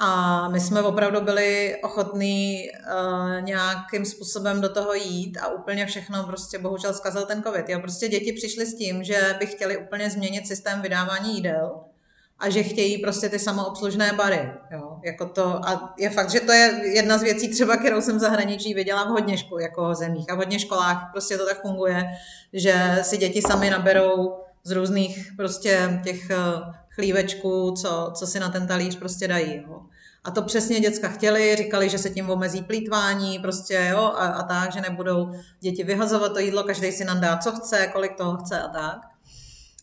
Speaker 2: A my jsme opravdu byli ochotní uh, nějakým způsobem do toho jít a úplně všechno prostě bohužel zkazil ten covid. Jo. Prostě děti přišly s tím, že by chtěli úplně změnit systém vydávání jídel a že chtějí prostě ty samoobslužné bary. Jo. Jako to, a je fakt, že to je jedna z věcí třeba, kterou jsem v zahraničí viděla v hodně škol, jako zemích a v hodně školách prostě to tak funguje, že si děti sami naberou z různých prostě těch chlívečků, co, co si na ten talíř prostě dají. Jo. A to přesně děcka chtěli, říkali, že se tím omezí plítvání, prostě jo, a, a tak, že nebudou děti vyhazovat to jídlo, každý si nám co chce, kolik toho chce a tak.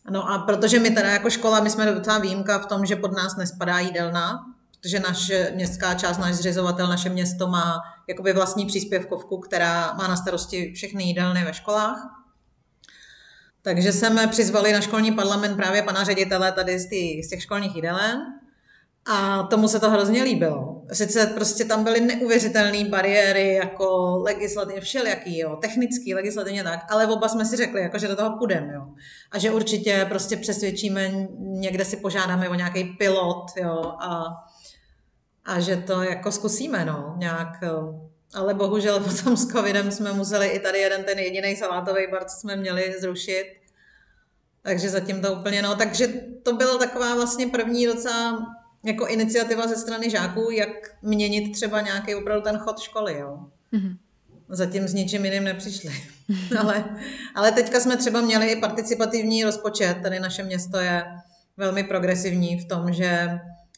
Speaker 2: No a protože my teda jako škola, my jsme docela výjimka v tom, že pod nás nespadá jídelna, protože naše městská část, náš zřizovatel, naše město má jakoby vlastní příspěvkovku, která má na starosti všechny jídelny ve školách. Takže jsme přizvali na školní parlament právě pana ředitele tady z, tý, z těch školních jídelen. A tomu se to hrozně líbilo. Sice prostě tam byly neuvěřitelné bariéry, jako legislativně všelijaký, jo, technický, legislativně tak, ale oba jsme si řekli, jako, že do toho půjdeme, jo. A že určitě prostě přesvědčíme, někde si požádáme o nějaký pilot, jo, a, a že to jako zkusíme, no, nějak, ale bohužel potom s covidem jsme museli i tady jeden ten jediný salátový bar, co jsme měli, zrušit. Takže zatím to úplně, no, takže to byla taková vlastně první docela jako iniciativa ze strany žáků, jak měnit třeba nějaký opravdu ten chod školy, jo. Mm-hmm. Zatím s ničím jiným nepřišli. ale, ale teďka jsme třeba měli i participativní rozpočet. Tady naše město je velmi progresivní v tom, že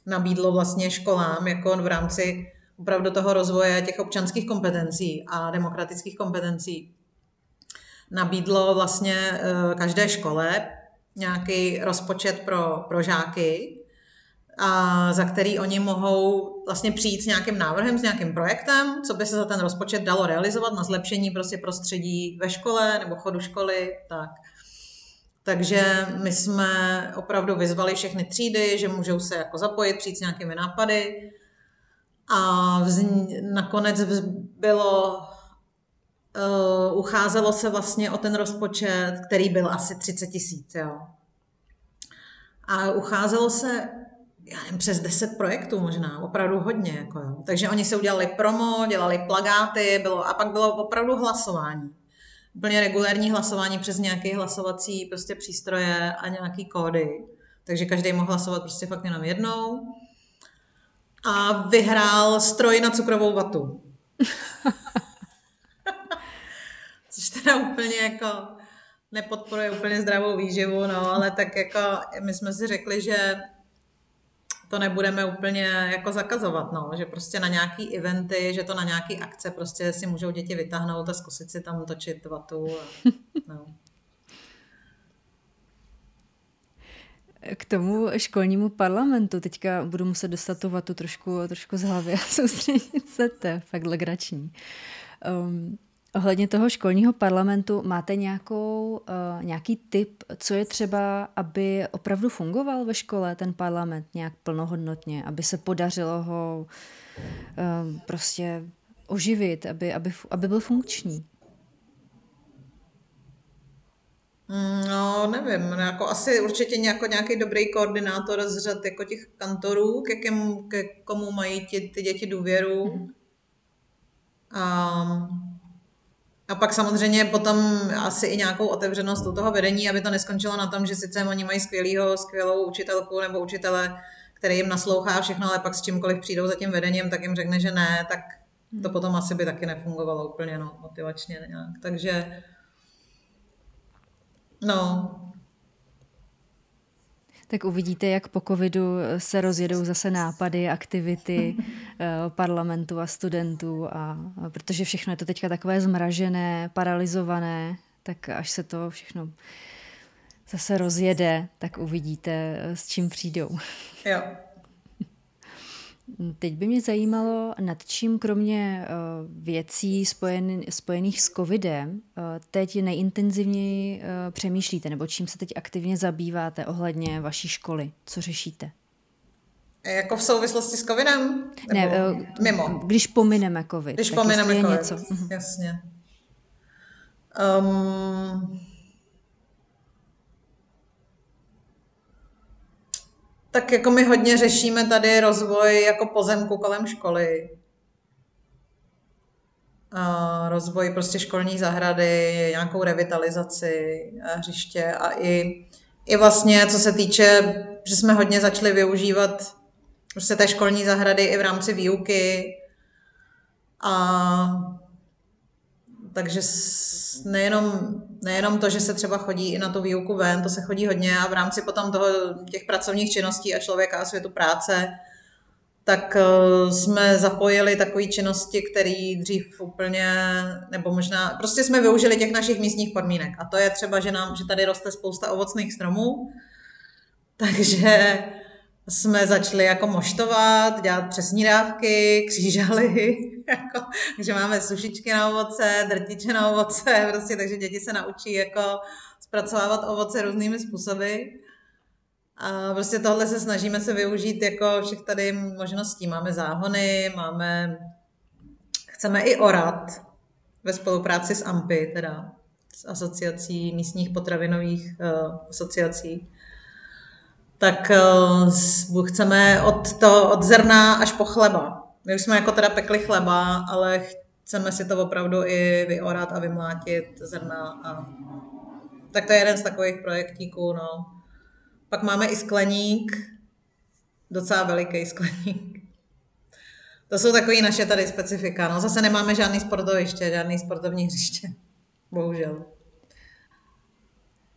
Speaker 2: nabídlo vlastně školám jako v rámci opravdu toho rozvoje těch občanských kompetencí a demokratických kompetencí. Nabídlo vlastně eh, každé škole nějaký rozpočet pro, pro žáky, a za který oni mohou vlastně přijít s nějakým návrhem, s nějakým projektem, co by se za ten rozpočet dalo realizovat na zlepšení prostě prostředí ve škole nebo chodu školy, tak. Takže my jsme opravdu vyzvali všechny třídy, že můžou se jako zapojit, přijít s nějakými nápady. A vzni- nakonec bylo, uh, ucházelo se vlastně o ten rozpočet, který byl asi 30 tisíc, jo. A ucházelo se já nevím, přes 10 projektů možná, opravdu hodně. Jako jo. Takže oni se udělali promo, dělali plagáty bylo, a pak bylo opravdu hlasování. Úplně regulární hlasování přes nějaké hlasovací prostě přístroje a nějaký kódy. Takže každý mohl hlasovat prostě fakt jenom jednou. A vyhrál stroj na cukrovou vatu. Což teda úplně jako nepodporuje úplně zdravou výživu, no, ale tak jako my jsme si řekli, že to nebudeme úplně jako zakazovat, no, že prostě na nějaký eventy, že to na nějaký akce prostě si můžou děti vytáhnout a zkusit si tam točit vatu. A, no.
Speaker 1: K tomu školnímu parlamentu teďka budu muset dostat tu vatu trošku, trošku z hlavy a soustředit se, to je fakt legrační. Um, Ohledně toho školního parlamentu máte nějakou, uh, nějaký tip, co je třeba, aby opravdu fungoval ve škole ten parlament nějak plnohodnotně, aby se podařilo ho uh, prostě oživit, aby, aby, aby byl funkční?
Speaker 2: Mm, no, nevím, jako asi určitě nějako, nějaký dobrý koordinátor z řad jako těch kantorů, ke, kem, ke komu mají ty, ty děti důvěru. Mm. Um, a pak samozřejmě potom asi i nějakou otevřenost u toho vedení, aby to neskončilo na tom, že sice oni mají skvělýho, skvělou učitelku nebo učitele, který jim naslouchá všechno, ale pak s čímkoliv přijdou za tím vedením, tak jim řekne, že ne, tak to hmm. potom asi by taky nefungovalo úplně no, motivačně nějak. Takže no.
Speaker 1: Tak uvidíte, jak po covidu se rozjedou zase nápady, aktivity eh, parlamentu a studentů, a, a protože všechno je to teďka takové zmražené, paralizované, tak až se to všechno zase rozjede, tak uvidíte, eh, s čím přijdou.
Speaker 2: Jo.
Speaker 1: Teď by mě zajímalo, nad čím kromě uh, věcí spojen, spojených s covidem uh, teď nejintenzivněji uh, přemýšlíte, nebo čím se teď aktivně zabýváte ohledně vaší školy? Co řešíte?
Speaker 2: Jako v souvislosti s covidem?
Speaker 1: Nebo ne, mimo. Když pomineme covid.
Speaker 2: Když pomineme covid, něco. Mhm. jasně. Um, tak jako my hodně řešíme tady rozvoj jako pozemku kolem školy. A rozvoj prostě školní zahrady, nějakou revitalizaci hřiště a i, i vlastně, co se týče, že jsme hodně začali využívat prostě té školní zahrady i v rámci výuky a takže nejenom, nejenom to, že se třeba chodí i na tu výuku ven, to se chodí hodně a v rámci potom toho, těch pracovních činností a člověka a světu práce, tak eh, jsme zapojili takové činnosti, které dřív úplně, nebo možná, prostě jsme využili těch našich místních podmínek. A to je třeba, že, nám, že tady roste spousta ovocných stromů, takže jsme začali jako moštovat, dělat přesní dávky, křížaly, jako, že máme sušičky na ovoce, drtiče na ovoce, prostě, takže děti se naučí jako zpracovávat ovoce různými způsoby. A prostě tohle se snažíme se využít jako všech tady možností. Máme záhony, máme, chceme i orat ve spolupráci s AMPy, teda s asociací místních potravinových uh, asociací tak uh, chceme od, to, od zrna až po chleba. My už jsme jako teda pekli chleba, ale chceme si to opravdu i vyorat a vymlátit zrna. A... Tak to je jeden z takových projektíků. No. Pak máme i skleník, docela veliký skleník. To jsou takové naše tady specifika. No, zase nemáme žádný sportoviště, žádný sportovní hřiště. Bohužel.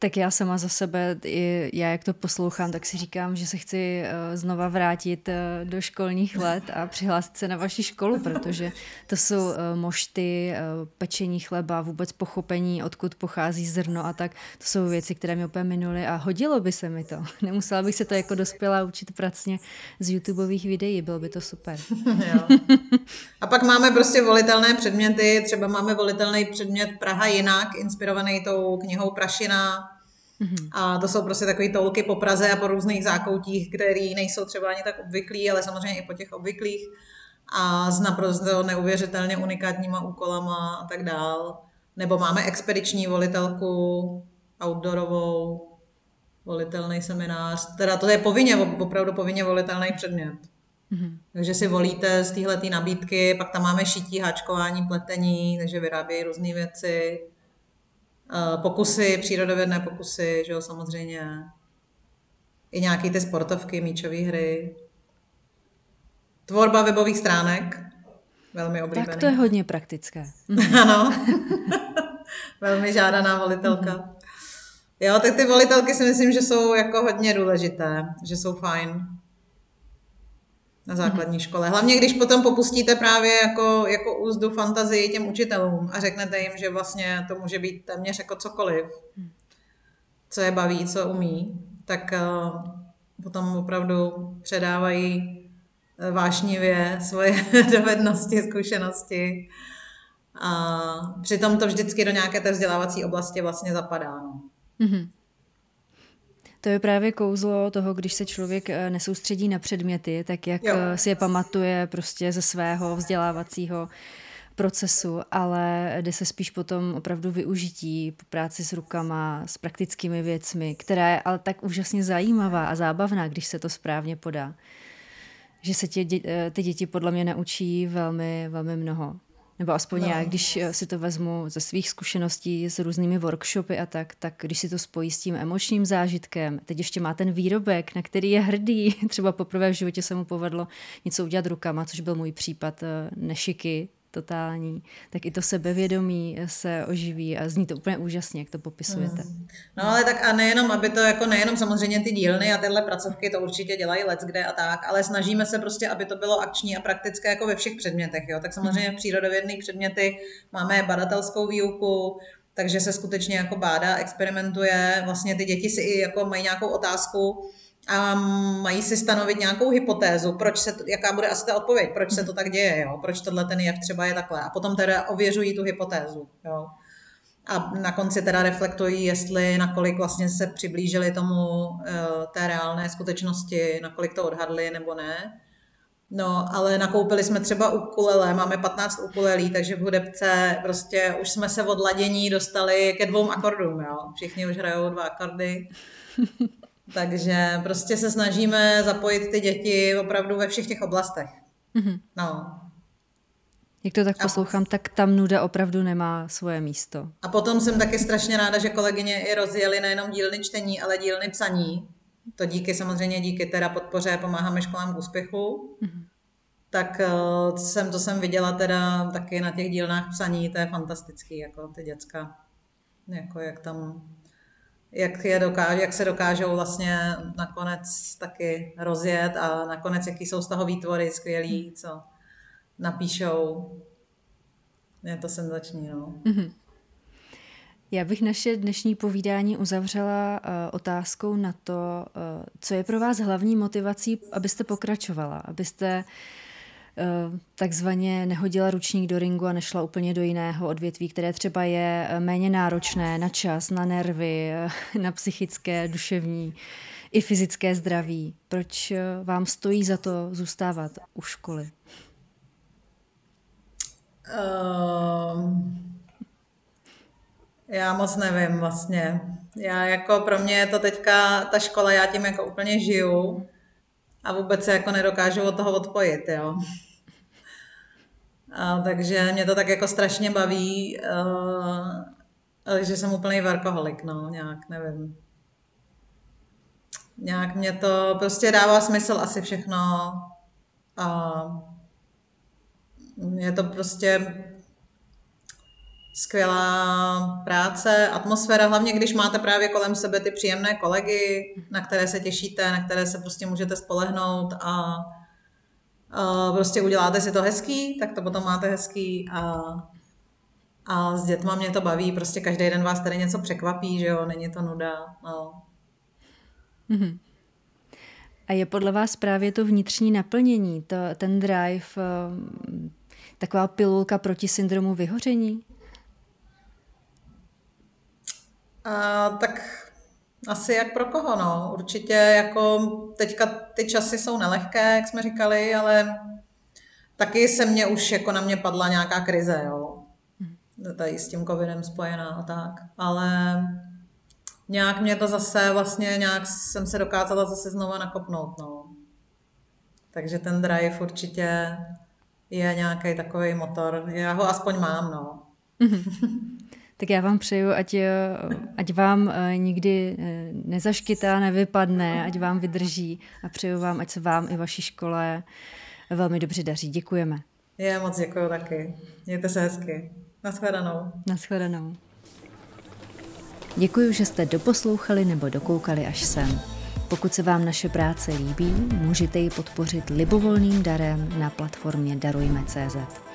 Speaker 1: Tak já sama za sebe, i já jak to poslouchám, tak si říkám, že se chci uh, znova vrátit uh, do školních let a přihlásit se na vaši školu, protože to jsou uh, mošty, pečení chleba, vůbec pochopení, odkud pochází zrno a tak. To jsou věci, které mi úplně minuly a hodilo by se mi to. Nemusela bych se to jako dospěla učit pracně z YouTubeových videí, bylo by to super.
Speaker 2: jo. A pak máme prostě volitelné předměty, třeba máme volitelný předmět Praha jinak, inspirovaný tou knihou Prašina, Mm-hmm. A to jsou prostě takové toulky po Praze a po různých zákoutích, které nejsou třeba ani tak obvyklí, ale samozřejmě i po těch obvyklých a s naprosto neuvěřitelně unikátníma úkolama a tak dál. Nebo máme expediční volitelku, outdoorovou, volitelný seminář. Teda to je povinně, opravdu povinně volitelný předmět. Mm-hmm. Takže si volíte z téhle nabídky, pak tam máme šití, háčkování, pletení, takže vyrábějí různé věci. Eh, pokusy, přírodovědné pokusy, že jo, samozřejmě. I nějaký ty sportovky, míčové hry. Tvorba webových stránek, velmi oblíbený.
Speaker 1: Tak to je hodně praktické.
Speaker 2: ano, velmi žádaná volitelka. Jo, tak ty volitelky si myslím, že jsou jako hodně důležité, že jsou fajn na základní škole. Hlavně, když potom popustíte právě jako, jako úzdu fantazii těm učitelům a řeknete jim, že vlastně to může být téměř jako cokoliv, co je baví, co umí, tak uh, potom opravdu předávají eh, vášnivě svoje dovednosti, zkušenosti a přitom to vždycky do nějaké té vzdělávací oblasti vlastně zapadá. No. Mm-hmm.
Speaker 1: To je právě kouzlo toho, když se člověk eh, nesoustředí na předměty, tak jak jo. Eh, si je pamatuje prostě ze svého vzdělávacího procesu, ale jde se spíš potom opravdu využití po práci s rukama, s praktickými věcmi, která je ale tak úžasně zajímavá a zábavná, když se to správně podá. Že se tě, eh, ty děti podle mě naučí velmi, velmi mnoho. Nebo aspoň no. já, když eh, si to vezmu ze svých zkušeností s různými workshopy a tak, tak když si to spojí s tím emočním zážitkem, teď ještě má ten výrobek, na který je hrdý, třeba poprvé v životě se mu povedlo něco udělat rukama, což byl můj případ eh, nešiky, totální, tak i to sebevědomí se oživí a zní to úplně úžasně, jak to popisujete. Hmm.
Speaker 2: No ale tak a nejenom, aby to jako nejenom samozřejmě ty dílny a tyhle pracovky to určitě dělají let kde a tak, ale snažíme se prostě, aby to bylo akční a praktické jako ve všech předmětech, jo. Tak samozřejmě v přírodovědných předměty máme badatelskou výuku, takže se skutečně jako bádá, experimentuje, vlastně ty děti si i jako mají nějakou otázku, a mají si stanovit nějakou hypotézu, proč se, jaká bude asi ta odpověď, proč se to tak děje, jo? proč tohle ten jev třeba je takhle. A potom teda ověřují tu hypotézu. Jo? A na konci teda reflektují, jestli nakolik vlastně se přiblížili tomu eh, té reálné skutečnosti, nakolik to odhadli nebo ne. No, ale nakoupili jsme třeba ukulele, máme 15 ukulelí, takže v hudebce prostě už jsme se od ladění dostali ke dvou akordům, jo. Všichni už hrajou dva akordy. Takže prostě se snažíme zapojit ty děti opravdu ve všech těch oblastech. Mm-hmm. No.
Speaker 1: Jak to tak poslouchám, a... tak tam nuda opravdu nemá svoje místo.
Speaker 2: A potom jsem taky strašně ráda, že kolegyně i rozjeli nejenom dílny čtení, ale dílny psaní. To díky samozřejmě díky teda podpoře pomáháme školám k úspěchu. Mm-hmm. Tak uh, jsem, to jsem viděla teda taky na těch dílnách psaní, to je fantastický, jako ty děcka. Jako jak tam jak, je dokáž, jak se dokážou vlastně nakonec taky rozjet a nakonec jaký jsou z toho výtvory skvělý, co napíšou. Je to senzační, no. Mm-hmm.
Speaker 1: Já bych naše dnešní povídání uzavřela uh, otázkou na to, uh, co je pro vás hlavní motivací, abyste pokračovala, abyste uh, takzvaně nehodila ručník do ringu a nešla úplně do jiného odvětví, které třeba je eh, méně náročné na čas, na nervy, eh, na psychické, duševní i fyzické zdraví. Proč vám stojí za to zůstávat u školy? Um,
Speaker 2: já moc nevím vlastně. Já jako pro mě je to teďka ta škola, já tím jako úplně žiju a vůbec se jako nedokážu od toho odpojit, jo. A, takže mě to tak jako strašně baví, uh, že jsem úplný varkoholik, no, nějak, nevím. Nějak mě to prostě dává smysl asi všechno a je to prostě skvělá práce, atmosféra, hlavně když máte právě kolem sebe ty příjemné kolegy, na které se těšíte, na které se prostě můžete spolehnout a prostě uděláte si to hezký, tak to potom máte hezký a, a s dětma mě to baví, prostě každý den vás tady něco překvapí, že jo, není to nuda, no. Mm-hmm.
Speaker 1: A je podle vás právě to vnitřní naplnění, to, ten drive, eh, taková pilulka proti syndromu vyhoření?
Speaker 2: A, tak asi jak pro koho, no. Určitě jako teďka ty časy jsou nelehké, jak jsme říkali, ale taky se mě už jako na mě padla nějaká krize, jo. Tady s tím covidem spojená a tak. Ale nějak mě to zase vlastně, nějak jsem se dokázala zase znova nakopnout, no. Takže ten drive určitě je nějaký takový motor. Já ho aspoň mám, no.
Speaker 1: Tak já vám přeju, ať, eh, ať vám eh, nikdy eh, nezaškytá, nevypadne, ať vám vydrží a přeju vám, ať se vám i vaší škole velmi dobře daří. Děkujeme.
Speaker 2: Já moc děkuji taky. Mějte se hezky. Naschledanou.
Speaker 1: Naschledanou. Děkuji, že jste doposlouchali nebo dokoukali až sem. Pokud se vám naše práce líbí, můžete ji podpořit libovolným darem na platformě Darujme.cz.